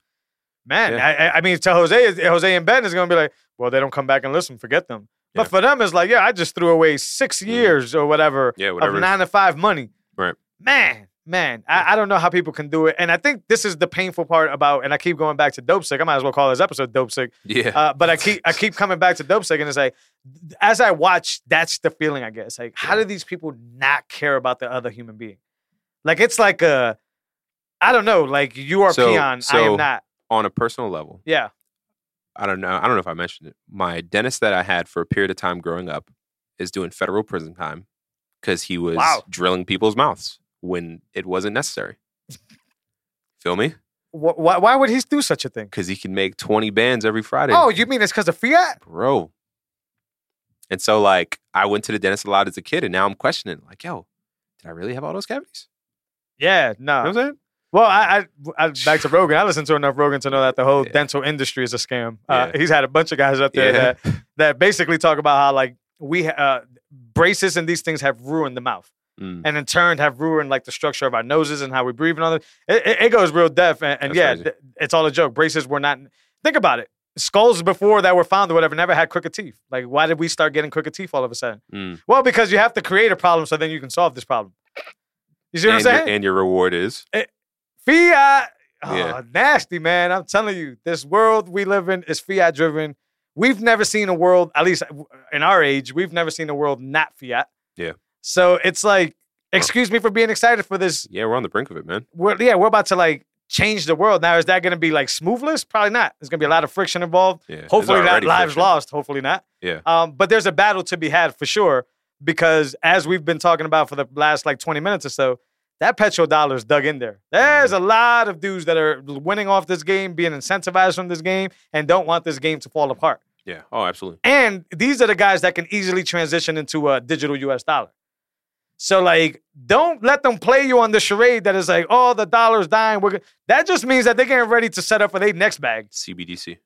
Man, Yeah. I, I- mean, to Jose, Jose and Ben is gonna be like, "Well, they don't come back and listen. Forget them." Yeah. But for them, it's like, "Yeah, I just threw away 6 Mhm. years or whatever Yeah, of nine to five money." Right. Man, man, I, I don't know how people can do it, and I think this is the painful part about. And I keep going back to Dopesick. I might as well call this episode Dopesick. yeah, Uh, but I keep I keep coming back to Dopesick, and it's like, as I watch, that's the feeling I get. It's like, how do these people not care about the other human being? Like it's like a, I don't know, like you are So- peon, I am not. On a personal level, Yeah, I don't know. I don't know if I mentioned it. My dentist that I had for a period of time growing up is doing federal prison time because he was Wow. drilling people's mouths when it wasn't necessary. Feel me? Why, why would he do such a thing? Because he can make 20 bands every Friday. Oh, you mean it's because of fiat? bro. And so, like, I went to the dentist a lot as a kid, and now I'm questioning, like, yo, did I really have all those cavities? Yeah, no. You know what I'm saying? Well, I, I, I back to Rogan. I listened to enough Rogan to know that the whole Yeah. dental industry is a scam. Uh, Yeah. He's had a bunch of guys up there Yeah. that that basically talk about how like we uh, braces and these things have ruined the mouth, Mm. and in turn have ruined like the structure of our noses and how we breathe and all that. It, it, it goes real deaf, and, and yeah, th- it's all a joke. Braces were not. Think about it. Skulls before that were found or whatever never had crooked teeth. Like, why did we start getting crooked teeth all of a sudden? Mm. Well, because you have to create a problem so then you can solve this problem. You see what and, I'm your, saying? and your reward is Fiat. Oh, Yeah. nasty, man. I'm telling you, this world we live in is fiat driven. We've never seen a world, at least in our age, we've never seen a world not fiat. Yeah. So it's like, excuse me for being excited for this. yeah, we're on the brink of it, man. We're, yeah, we're about to like change the world. Now, is that going to be like smoothless? Probably not. There's going to be a lot of friction involved. Yeah, Hopefully not lives friction. lost. Hopefully not. Yeah. Um, but there's a battle to be had for sure because as we've been talking about for the last like 20 minutes or so, that petrodollar is dug in there. There's Mm-hmm. a lot of dudes that are winning off this game, being incentivized from this game, and don't want this game to fall apart. Yeah. Oh, absolutely. And these are the guys that can easily transition into a digital US dollar. So like, don't let them play you on the charade that is like, oh, the dollar's dying. We're go-. that just means that they're getting ready to set up for their next bag. CBDC.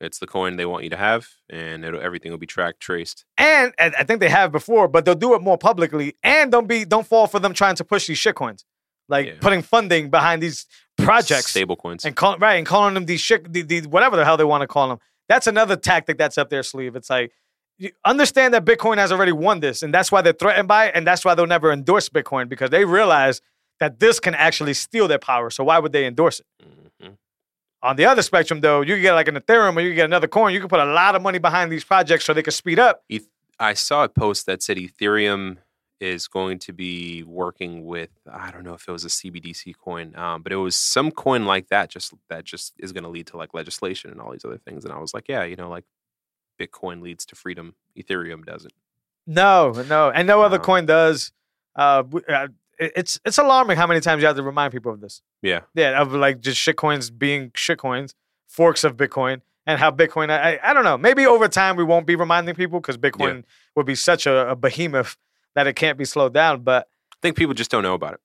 It's the coin they want you to have, and it'll, everything will be tracked, traced. and, and I think they have before, but they'll do it more publicly. And don't be don't fall for them trying to push these shit coins, like Yeah. putting funding behind these projects Stable coins. and call, right and calling them these shit, the, the, whatever the hell they want to call them. That's another tactic that's up their sleeve. It's like you understand that Bitcoin has already won this, and that's why they're threatened by it, and that's why they'll never endorse Bitcoin because they realize that this can actually steal their power. So why would they endorse it? Mhm. On the other spectrum, though, you can get like an Ethereum or you can get another coin. You can put a lot of money behind these projects so they can speed up. I saw a post that said Ethereum is going to be working with I don't know if it was a CBDC coin, um, but it was some coin like that. Just that just is going to lead to like legislation and all these other things. And I was like, yeah, you know, like Bitcoin leads to freedom, Ethereum doesn't. No, no, and no other coin does. Uh, uh, it's it's alarming how many times you have to remind people of this. Yeah, Yeah, of like just shit coins being shit coins, forks of Bitcoin, and how Bitcoin. I I- don't know. Maybe over time we won't be reminding people because Bitcoin would be such a, a behemoth that it can't be slowed down. But I think people just don't know about it,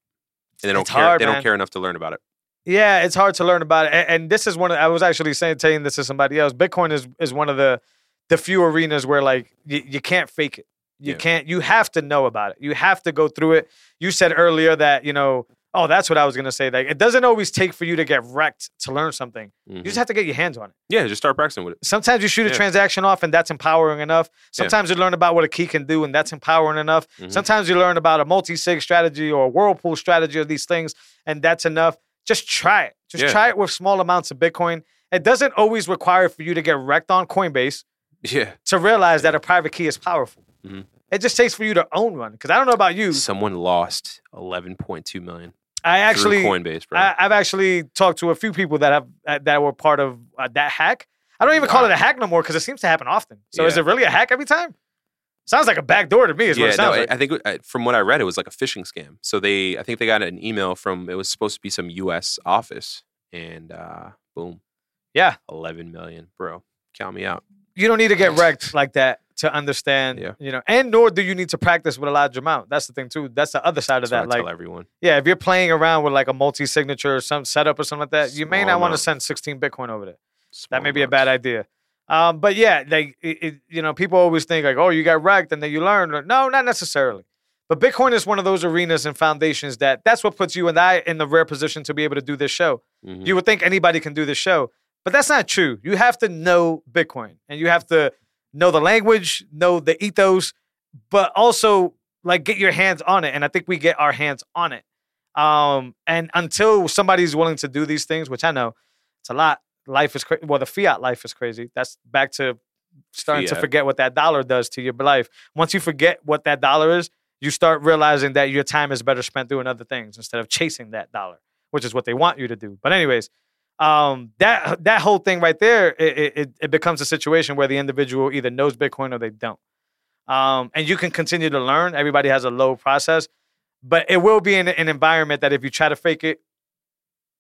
and they don't care. hard, they man. don't care enough to learn about it. yeah, it's hard to learn about it. And, and this is one. Of, I was actually saying telling this to somebody else. Bitcoin is is one of the the few arenas where like you, you can't fake it. You Yeah. can't. You have to know about it. You have to go through it. You said earlier that you know. Oh, that's what I was gonna say. Like, it doesn't always take for you to get wrecked to learn something. You Mhm. just have to get your hands on it. yeah, just start practicing with it. Sometimes you shoot a Yeah. transaction off, and that's empowering enough. Yeah. Sometimes you learn about what a key can do, and that's empowering enough. Mhm. Sometimes you learn about a multi-sig strategy or a whirlpool strategy or these things, and that's enough. Just try it. Just Yeah. try it with small amounts of Bitcoin. It doesn't always require for you to get wrecked on Coinbase Yeah, to realize that a private key is powerful. Mhm. It just takes for you to own one. Because I don't know about you, someone lost eleven point two million I actually, Coinbase, bro. I, I've actually talked to a few people that have uh, that were part of uh, that hack. I don't even call it a hack no more because it seems to happen often. So is it really a hack every time? Sounds like a backdoor to me. Is what it sounds I- like. I think uh, from what I read, it was like a phishing scam. So they, I think they got an email from it was supposed to be some U.S. office, and uh, boom, yeah, eleven million, bro. Count me out. you don't need to get wrecked like that to understand. Yeah. You know, and nor do you need to practice with a large amount. That's the thing too. That's the other side of That's what that. Like, tell everyone. yeah, if you're playing around with like a multi-signature or some setup or something like that, you may not want to send 16 Bitcoin over there. Small That may be a bad idea. Um, but yeah, like it, it, you know, people always think like, oh, you got wrecked and then you learned. No, not necessarily. But Bitcoin is one of those arenas and foundations that that's what puts you and I in the rare position to be able to do this show. Mhm. You would think anybody can do this show, but that's not true. You have to know Bitcoin and you have to know the language, know the ethos, but also like get your hands on it. And I think we get our hands on it. Um, and until somebody's willing to do these things, which I know it's a lot, life is crazy. Well, the fiat life is crazy. That's back to starting to forget what that dollar does to your life. Once you forget what that dollar is, you start realizing that your time is better spent doing other things instead of chasing that dollar, which is what they want you to do. But anyways, um, that that whole thing right there, it, it- it, becomes a situation where the individual either knows Bitcoin or they don't. Um, and you can continue to learn. Everybody has a low process, but it will be in an environment that if you try to fake it,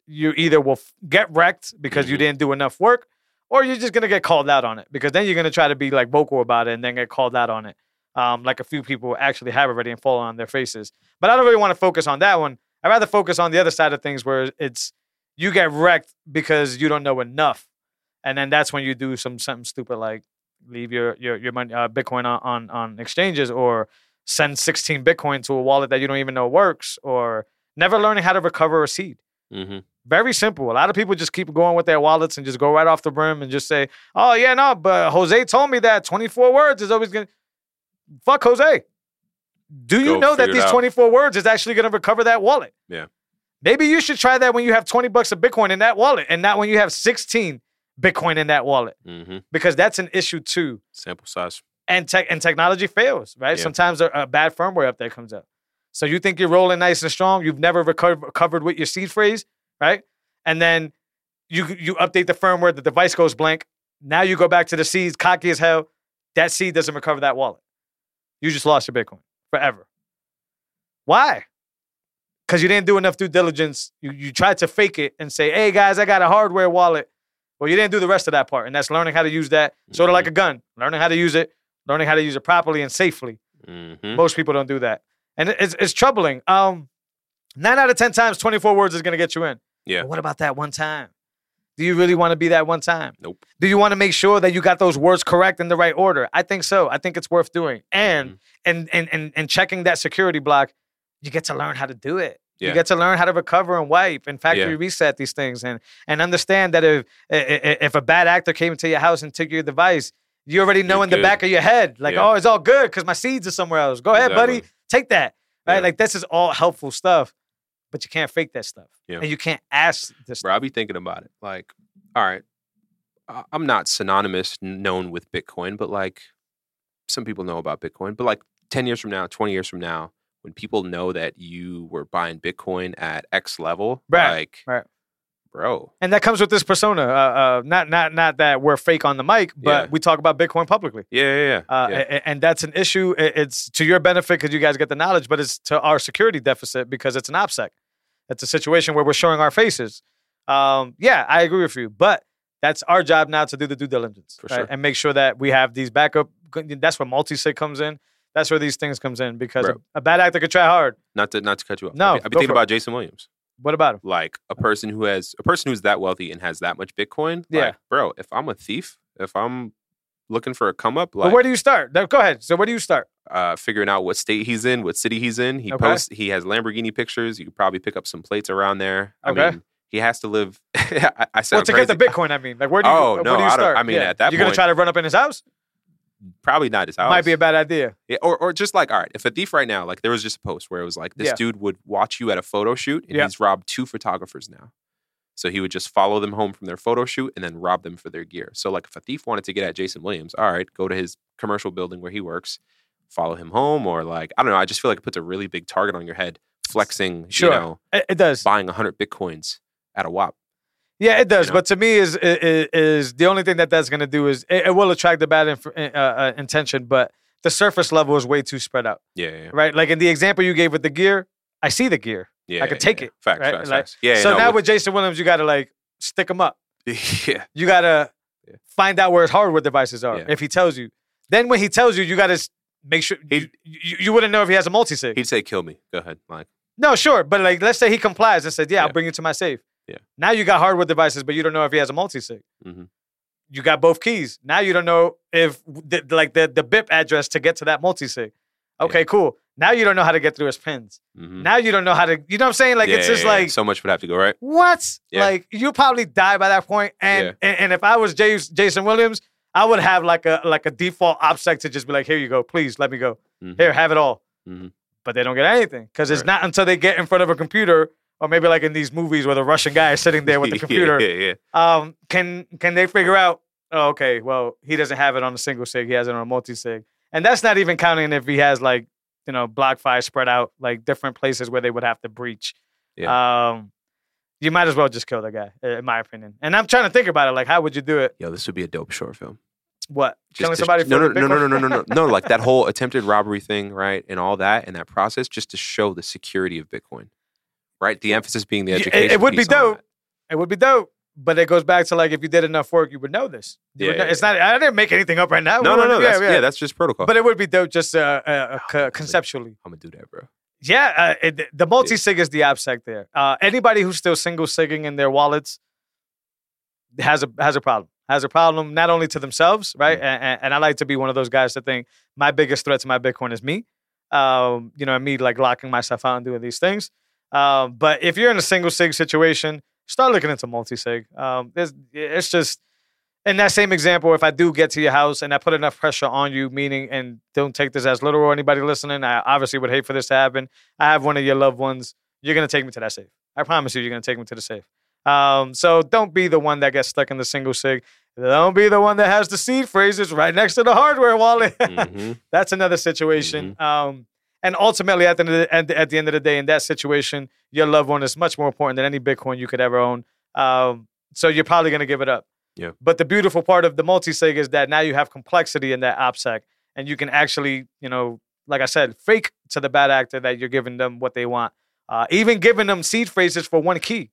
you either will f- get wrecked because you Mhm. didn't do enough work, or you're just gonna get called out on it because then you're gonna try to be like vocal about it and then get called out on it. Um, like a few people actually have already and fallen on their faces. But I don't really want to focus on that one. I'd rather focus on the other side of things where it's you get wrecked because you don't know enough, and then that's when you do some something stupid like leave your your your money uh, Bitcoin on, on on exchanges or send 16 Bitcoin to a wallet that you don't even know works or never learning how to recover a seed. hmm Very simple. A lot of people just keep going with their wallets and just go right off the brim and just say, "Oh yeah, no, but Jose told me that 24 words is always gonna." Fuck Jose. Do you Go know that these 24 words is actually gonna recover that wallet? Yeah. Maybe you should try that when you have 20 bucks of Bitcoin in that wallet, and not when you have 16 Bitcoin in that wallet, hmm because that's an issue too Sample size. and tech and technology fails, right? Yeah. Sometimes a, a bad firmware update comes up. So you think you're rolling nice and strong, you've never recovered recovered with your seed phrase, right? And then you you update the firmware, the device goes blank. Now you go back to the seeds, cocky as hell. That seed doesn't recover that wallet. You just lost your Bitcoin forever. Why? Because you didn't do enough due diligence. You you tried to fake it and say, "Hey guys, I got a hardware wallet." Well, you didn't do the rest of that part, and that's learning how to use that. Sort of like a gun, learning how to use it, learning how to use it properly and safely. hmm Most people don't do that, and it's it's troubling. Um, nine out of ten times, twenty four words is gonna get you in. Yeah. But what about that one time? Do you really want to be that one time? Nope. Do you want to make sure that you got those words correct in the right order? I think so. I think it's worth doing, and Mhm. and and and and checking that security block, you get to learn how to do it. You get to learn how to recover and wipe and factory Yeah. reset these things, and and understand that if if a bad actor came into your house and took your device, you already know You're in the back of your head, like, Yeah. oh, it's all good because my seeds are somewhere else. Go ahead, buddy, take that. Right? Yeah. Like this is all helpful stuff, but you can't fake that stuff, Yeah. and you can't ask this. Bro, I be thinking about it. Like, all right, I'm not synonymous known with Bitcoin, but like some people know about Bitcoin. But like 10 years from now, 20 years from now, when people know that you were buying Bitcoin at X level, Right, like, right. bro, And that comes with this persona. Uh, uh, not not not that we're fake on the mic, but Yeah. we talk about Bitcoin publicly. yeah, yeah, yeah. Uh, yeah. a- a- and that's an issue. It's to your benefit because you guys get the knowledge, but it's to our security deficit because it's an OPSEC. It's a situation where we're showing our faces. Um, yeah, I agree with you, but that's our job now to do the due diligence For right? sure. and make sure that we have these backup. That's where multi-sig comes in. That's where these things comes in because Bro. a, bad actor could try hard. not to not to cut you off. No, I've been, I've been thinking for it. about Jason Williams. What about him? Like a person who has a person who's that wealthy and has that much Bitcoin. Yeah. like, bro, if I'm a thief, if I'm looking for a come up, but like where do you start? Go ahead. So where do you start? uh, figuring out what state he's in, what city he's in. He Okay. posts. He has Lamborghini pictures. You could probably pick up some plates around there. I Okay. mean, he has to live. I, I Well, to crazy. get the Bitcoin, I mean, like where do you? Oh, no, do you I? I mean, at that you're gonna try to run up in his house. Probably not his house. Might be a bad idea. Yeah, or or just like all right, if a thief right now, like there was just a post where it was like this Yeah. dude would watch you at a photo shoot, and Yeah. he's robbed two photographers now. So he would just follow them home from their photo shoot and then rob them for their gear. So like if a thief wanted to get at Jason Williams, all right, go to his commercial building where he works, follow him home, or like I don't know. I just feel like it puts a really big target on your head, flexing, Sure. you know, It, it does. buying hundred bitcoins at a wop. Yeah, it does. know? But to me, is is, is the only thing that that's going to do is it, it will attract the bad inf- uh, uh, intention, but the surface level is way too spread out, Yeah, yeah, right? Like in the example you gave with the gear, I see the gear. yeah I could yeah, take yeah. it, Facts, right? facts, Like, facts. Yeah. so no, now with- with Jason Williams, you got to like stick him up. yeah, You got to Yeah. find out where his hardware devices are. If he tells you, then when he tells you, you got to make sure you, you, you wouldn't know if he has a multi sig. he'd say, "Kill me." Go ahead, like No, sure, but like let's say he complies and said, "Yeah, I'll bring you to my safe." Yeah. Now you got hardware devices, but you don't know if he has a multi sig. Mhm. You got both keys. Now you don't know if the, like the the BIP address to get to that multi sig. Okay, cool. Now you don't know how to get through his pins. mhm. Now you don't know how to. You know what I'm saying? Like Yeah, it's just yeah, yeah. like so much would have to go right. what? Yeah. Like you probably die by that point. And, Yeah. and and if I was James, Jason Williams, I would have like a like a default OPSEC to just be like, here you go, please let me go. Mhm. Here, have it all. Mhm. But they don't get anything because it's Right. not until they get in front of a computer, or maybe like in these movies where the Russian guy is sitting there with the computer. yeah, yeah. Um, can can they figure out? Oh, okay, well he doesn't have it on a single sig; he has it on a multi sig, and that's not even counting if he has like you know block five spread out like different places where they would have to breach. Um, you might as well just kill the guy, in my opinion. And I'm trying to think about it. Like, how would you do it? Yo, this would be a dope short film. What Just killing somebody? no, for no, the no, no, no, no, no, no, no. Like that whole attempted robbery thing, right, and all that, and that process, just to show the security of Bitcoin, right? The emphasis being the Yeah, it- education. it would be dope. It would be dope. But it goes back to like if you did enough work, you would know this. You Yeah, know- yeah, it's not. I didn't make anything up right now. No, no, no. Yeah, That's, yeah, yeah. that's just protocol. But it would be dope just uh, uh, co- conceptually. I'm gonna do that, bro. Yeah, uh, it, the multi sig is the OPSEC there. Uh, anybody who's still single sigging in their wallets has a has a problem. Has a problem not only to themselves, right? Mm. And, and I like to be one of those guys that think my biggest threat to my Bitcoin is me. Um, you know, and me like locking myself out and doing these things. Um, but if you're in a single sig situation, start looking into multi sig. Um, there's, it's just in that same example. If I do get to your house and I put enough pressure on you, meaning and don't take this as literal. Anybody listening, I obviously would hate for this to happen. I have one of your loved ones. You're gonna take me to that safe. I promise you, you're gonna take me to the safe. Um, so don't be the one that gets stuck in the single sig. Don't be the one that has the seed phrases right next to the hardware wallet. Mhm. That's another situation. Um, and ultimately, at the, end of the- at the at the end of the day, in that situation, your loved one is much more important than any Bitcoin you could ever own. Um, so you're probably going to give it up. Yeah. But the beautiful part of the multi-sig is that now you have complexity in that OPSEC, and you can actually, you know, like I said, fake to the bad actor that you're giving them what they want. Uh, even giving them seed phrases for one key.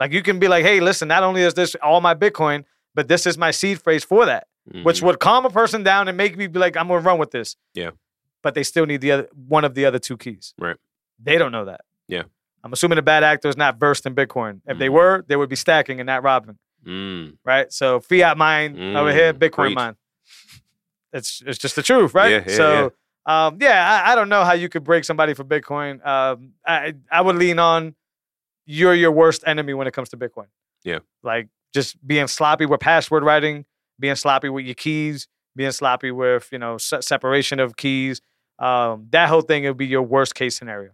Like you can be like, hey, listen, not only is this all my Bitcoin, but this is my seed phrase for that which Mhm. would calm a person down and make me be like, I'm gonna run with this. Yeah. But they still need the other one of the other two keys. Right. They don't know that. Yeah. I'm assuming the bad actor is not versed in Bitcoin. If they Mhm. were, they would be stacking and not robbing. Mm. Right. So fiat mine over here, Mm, Bitcoin preach. mine. It's it's just the truth, right? Yeah, yeah, so um, yeah, I, I don't know how you could break somebody for Bitcoin. Um, I I would lean on you're your worst enemy when it comes to Bitcoin. Yeah. Like just being sloppy with password writing, being sloppy with your keys, being sloppy with you know se- separation of keys. Um, that whole thing would be your worst case scenario.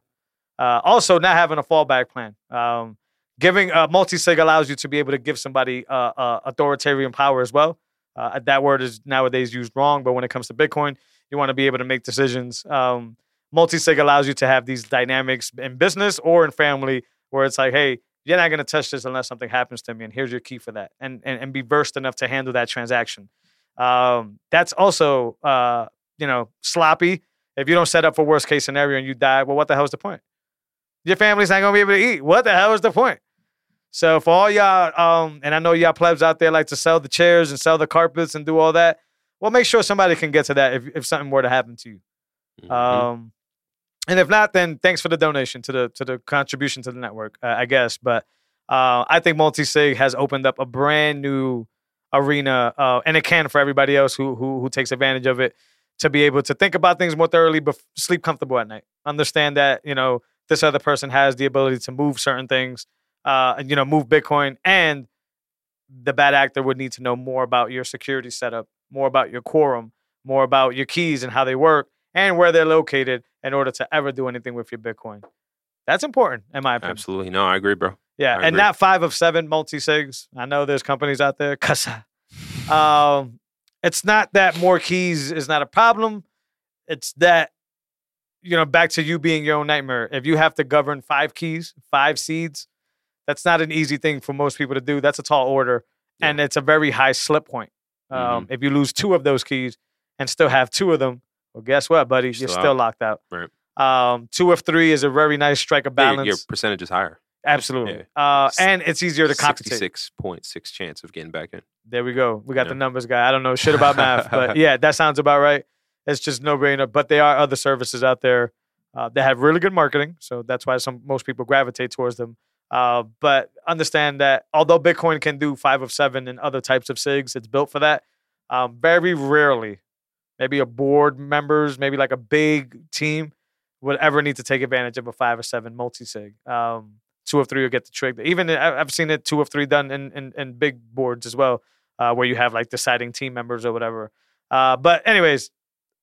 Uh, also, not having a fallback plan. Um, giving uh, multi-sig allows you to be able to give somebody uh, uh, authoritarian power as well. Uh, that word is nowadays used wrong, but when it comes to Bitcoin, you want to be able to make decisions. Um, multi-sig allows you to have these dynamics in business or in family where it's like, hey, you're not going to touch this unless something happens to me, and here's your key for that, and and, and be versed enough to handle that transaction. Um, that's also, uh, you know, sloppy. If you don't set up for worst case scenario and you die, well, what the hell is the point? Your family's not gonna be able to eat. What the hell is the point? So for all y'all, um, and I know y'all plebs out there like to sell the chairs and sell the carpets and do all that. Well, make sure somebody can get to that if, if something were to happen to you. Mhm. Um, and if not, then thanks for the donation to the to the contribution to the network, uh, I guess. But uh, I think multi-sig has opened up a brand new arena, uh, and it can for everybody else who who who takes advantage of it to be able to think about things more thoroughly, but sleep comfortable at night. Understand that you know this other person has the ability to move certain things, uh, and you know move Bitcoin, and the bad actor would need to know more about your security setup, more about your quorum, more about your keys and how they work, and where they're located in order to ever do anything with your Bitcoin. That's important, in my opinion. Absolutely. No, I agree, bro. Yeah, I and agree. not five of seven multi sigs. I know there's companies out there. Casa. Um, it's not that more keys is not a problem. It's that you know, back to you being your own nightmare. If you have to govern five keys, five seeds, that's not an easy thing for most people to do. That's a tall order, Yeah. and it's a very high slip point. Um, Mhm. If you lose two of those keys and still have two of them, well, guess what, buddy? You're Still still out. locked out. Right. Um, two of three is a very nice strike of Yeah, balance. your percentage is higher. Absolutely. Uh, and it's easier to compensate. Sixty-six point six chance of getting back in. There we go. We got Yeah. the numbers guy. I don't know shit about math, but yeah, that sounds about right. It's just no brainer. But there are other services out there uh, that have really good marketing, so that's why some most people gravitate towards them. Uh, but understand that although Bitcoin can do five of seven and other types of SIGs, it's built for that. Um, very rarely, maybe a board members, maybe like a big team, would ever need to take advantage of a five or seven multi sig. Um, two of three will get the trick. Even I've seen it two of three done in in, in big boards as well, uh, where you have like deciding team members or whatever. Uh, but anyways,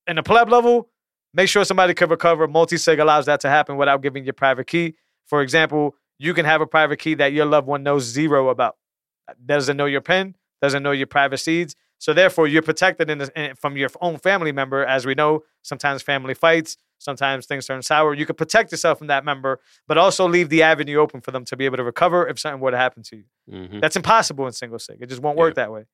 in the pleb level, make sure somebody could recover. Multi sig allows that to happen without giving your private key. For example, you can have a private key that your loved one knows zero about. Doesn't know your PIN, doesn't know your private seeds. So therefore, you're protected the, from your own family member. As we know, sometimes family fights, sometimes things turn sour. You could protect yourself from that member, but also leave the avenue open for them to be able to recover if something were to happen to you. Mhm. That's impossible in single sig. It just won't work that way.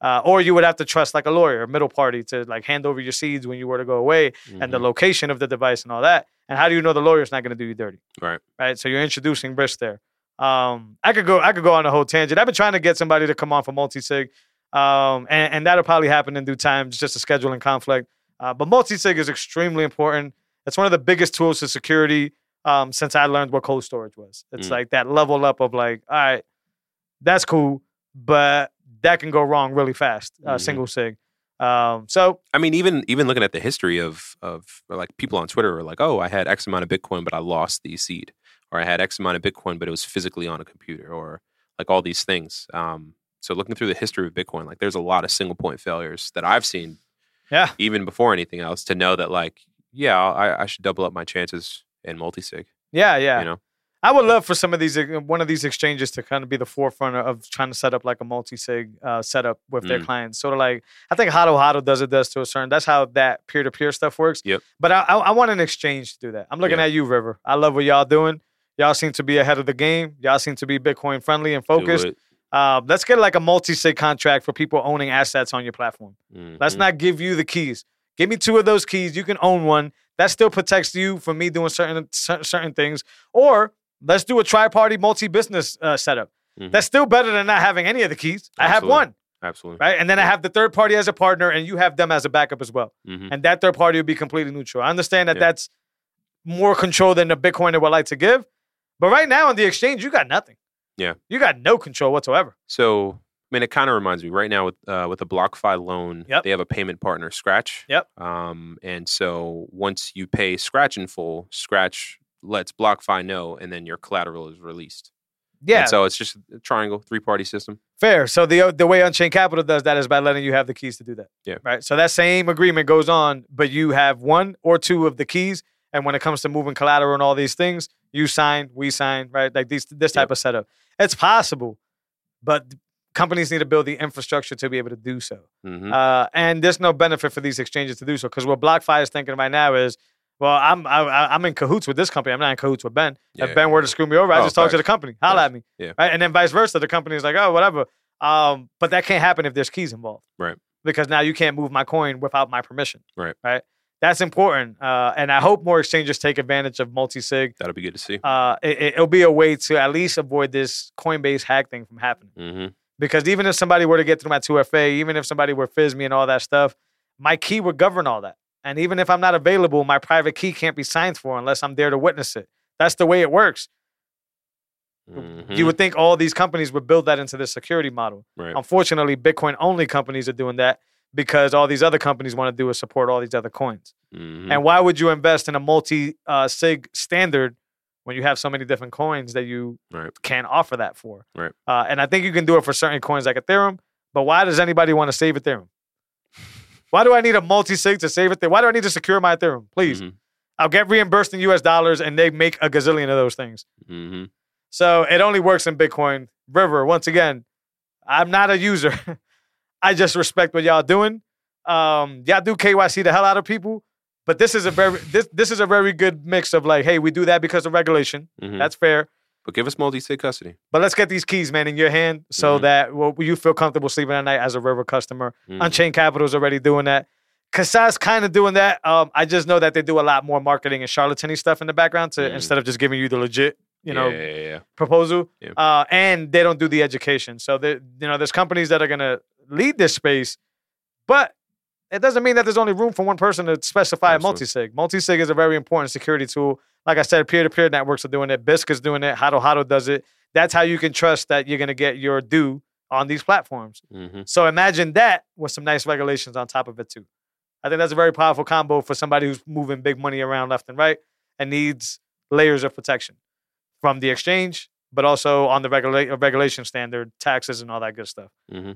Uh, or you would have to trust like a lawyer, a middle party, to like hand over your seeds when you were to go away and the Mhm. location of the device and all that. And how do you know the lawyer's not going to do you dirty? Right. Right. So you're introducing risk there. Um, I could go. I could go on a whole tangent. I've been trying to get somebody to come on for multi sig, um, and, and that'll probably happen in due time. It's just a scheduling conflict. Uh, but multi sig is extremely important. It's one of the biggest tools to security um, since I learned what cold storage was. It's Mm. like that level up of like, all right, that's cool, but that can go wrong really fast. Uh, Mhm. Single sig. Um, so I mean, even even looking at the history of of like people on Twitter are like, oh, I had X amount of Bitcoin, but I lost the seed, or I had X amount of Bitcoin, but it was physically on a computer, or like all these things. Um, so looking through the history of Bitcoin, like there's a lot of single point failures that I've seen, yeah, even before anything else, to know that like, yeah, I, I should double up my chances in multi-sig. yeah, yeah. You know, I would love for some of these, uh, one of these exchanges to kind of be the forefront of trying to set up like a multi-sig uh, setup with their Mm. clients. Sort of like, I think Hodl Hodl does it does to a certain, that's how that peer-to-peer stuff works. Yep. But I, I, I want an exchange to do that. I'm looking at you, River. I love what y'all doing. Y'all seem to be ahead of the game. Y'all seem to be Bitcoin friendly and focused. Uh, let's get like a multi-sig contract for people owning assets on your platform. Let's Mhm. not give you the keys. Give me two of those keys. You can own one. That still protects you from me doing certain certain things. Or let's do a tri-party multi-business uh, setup. Mhm. That's still better than not having any of the keys. I have one, absolutely. right? And then I have the third party as a partner, and you have them as a backup as well. Mhm. And that third party will be completely neutral. I understand that Yeah. that's more control than the Bitcoiner would like to give. But right now on the exchange, you got nothing. Yeah. You got no control whatsoever. So, mean, it kind of reminds me right now with uh, with a BlockFi loan, Yep. they have a payment partner, Scratch. Yep. Um, and so once you pay Scratch in full, Scratch lets BlockFi know, and then your collateral is released. Yeah. And so it's just a triangle, three party system. Fair. So the the way Unchained Capital does that is by letting you have the keys to do that. Yeah. Right. So that same agreement goes on, but you have one or two of the keys, and when it comes to moving collateral and all these things, you sign, we sign, right? Like these this type Yep. of setup. It's possible, but companies need to build the infrastructure to be able to do so. hmm Uh, and there's no benefit for these exchanges to do so because what BlockFi is thinking right now is, well, I'm I, I- I'm in cahoots with this company. I'm not in cahoots with Ben. Yeah, if Ben were to screw me over, I Oh, just talk to the company. Holla Facts. at me. Yeah. Right. And then vice versa. The company is like, oh, whatever. Um, but that can't happen if there's keys involved. Right. Because now you can't move my coin without my permission. Right. Right. That's important. Uh, and I hope more exchanges take advantage of multi-sig. That'll be good to see. Uh, it, it'll be a way to at least avoid this Coinbase hack thing from happening. hmm Because even if somebody were to get through my 2FA, even if somebody were fizz me and all that stuff, my key would govern all that. And even if I'm not available, my private key can't be signed for unless I'm there to witness it. That's the way it works. Mhm. You would think all these companies would build that into their security model. right. Unfortunately, Bitcoin only companies are doing that because all these other companies want to do is support all these other coins. Mhm. And why would you invest in a multi uh, sig standard when you have so many different coins that you Right. can't offer that for? Right. Uh, and I think you can do it for certain coins like Ethereum. But why does anybody want to save Ethereum? Why do I need a multi sig to save Ethereum? Why do I need to secure my Ethereum? Please, Mhm. I'll get reimbursed in US dollars, and they make a gazillion of those things. Mhm. So it only works in Bitcoin. River, once again, I'm not a user. I just respect what y'all doing. Um, y'all do KYC the hell out of people, but this is a very this this is a very good mix of like, hey, we do that because of regulation. Mhm. That's fair. But give us multi-sig custody. But let's get these keys, man, in your hand so Mhm. that well, you feel comfortable sleeping at night as a River customer. Mhm. Unchained is already doing that. Casa's kind of doing that. Um, I just know that they do a lot more marketing and charlatany stuff in the background to Mhm. instead of just giving you the legit, you know, yeah, yeah, yeah. proposal. Uh, and they don't do the education. So there, you know, there's companies that are gonna lead this space, but it doesn't mean that there's only room for one person to specify a Absolutely. multi-sig. Multi-sig is a very important security tool. Like I said, peer-to-peer networks are doing it. Bisq is doing it. Hodl Hodl does it. That's how you can trust that you're gonna get your due on these platforms. hmm So imagine that with some nice regulations on top of it too. I think that's a very powerful combo for somebody who's moving big money around left and right and needs layers of protection from the exchange, but also on the regula- regulation standard, taxes, and all that good stuff. hmm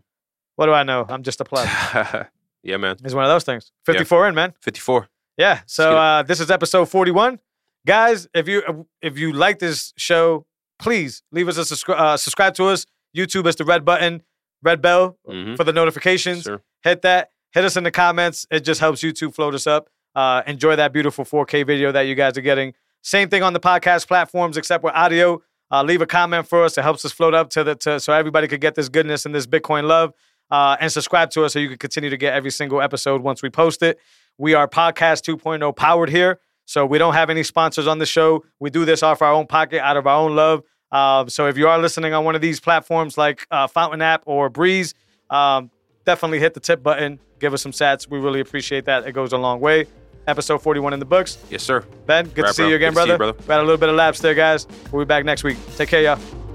What do I know? I'm just a pleb. yeah, man. It's one of those things. 54 in, man. 54. Yeah. So uh, this is episode 41. Guys, if you if you like this show, please leave us a subscribe. Uh, subscribe to us. YouTube is the red button, red bell Mhm. for the notifications. Sure. Hit that. Hit us in the comments. It just helps YouTube float us up. Uh, enjoy that beautiful 4K video that you guys are getting. Same thing on the podcast platforms, except with audio. Uh, leave a comment for us. It helps us float up to the to, so everybody could get this goodness and this Bitcoin love. Uh, and subscribe to us so you can continue to get every single episode once we post it. We are Podcast 2.0 powered here, so we don't have any sponsors on the show. We do this off our own pocket, out of our own love. Um, so if you are listening on one of these platforms like uh, Fountain app or Breez, um, definitely hit the tip button. Give us some sats. We really appreciate that. It goes a long way. Episode 41 in the books. Yes, sir. Ben, good to see you again, Good brother. you, brother. We had a little bit of laps there, guys. We'll be back next week. Take care, y'all.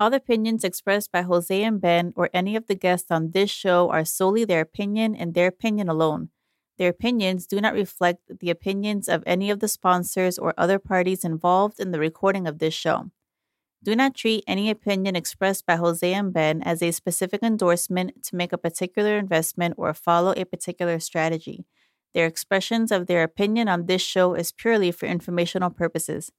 All opinions expressed by Jose and Ben or any of the guests on this show are solely their opinion and their opinion alone. Their opinions do not reflect the opinions of any of the sponsors or other parties involved in the recording of this show. Do not treat any opinion expressed by Jose and Ben as a specific endorsement to make a particular investment or follow a particular strategy. Their expressions of their opinion on this show is purely for informational purposes.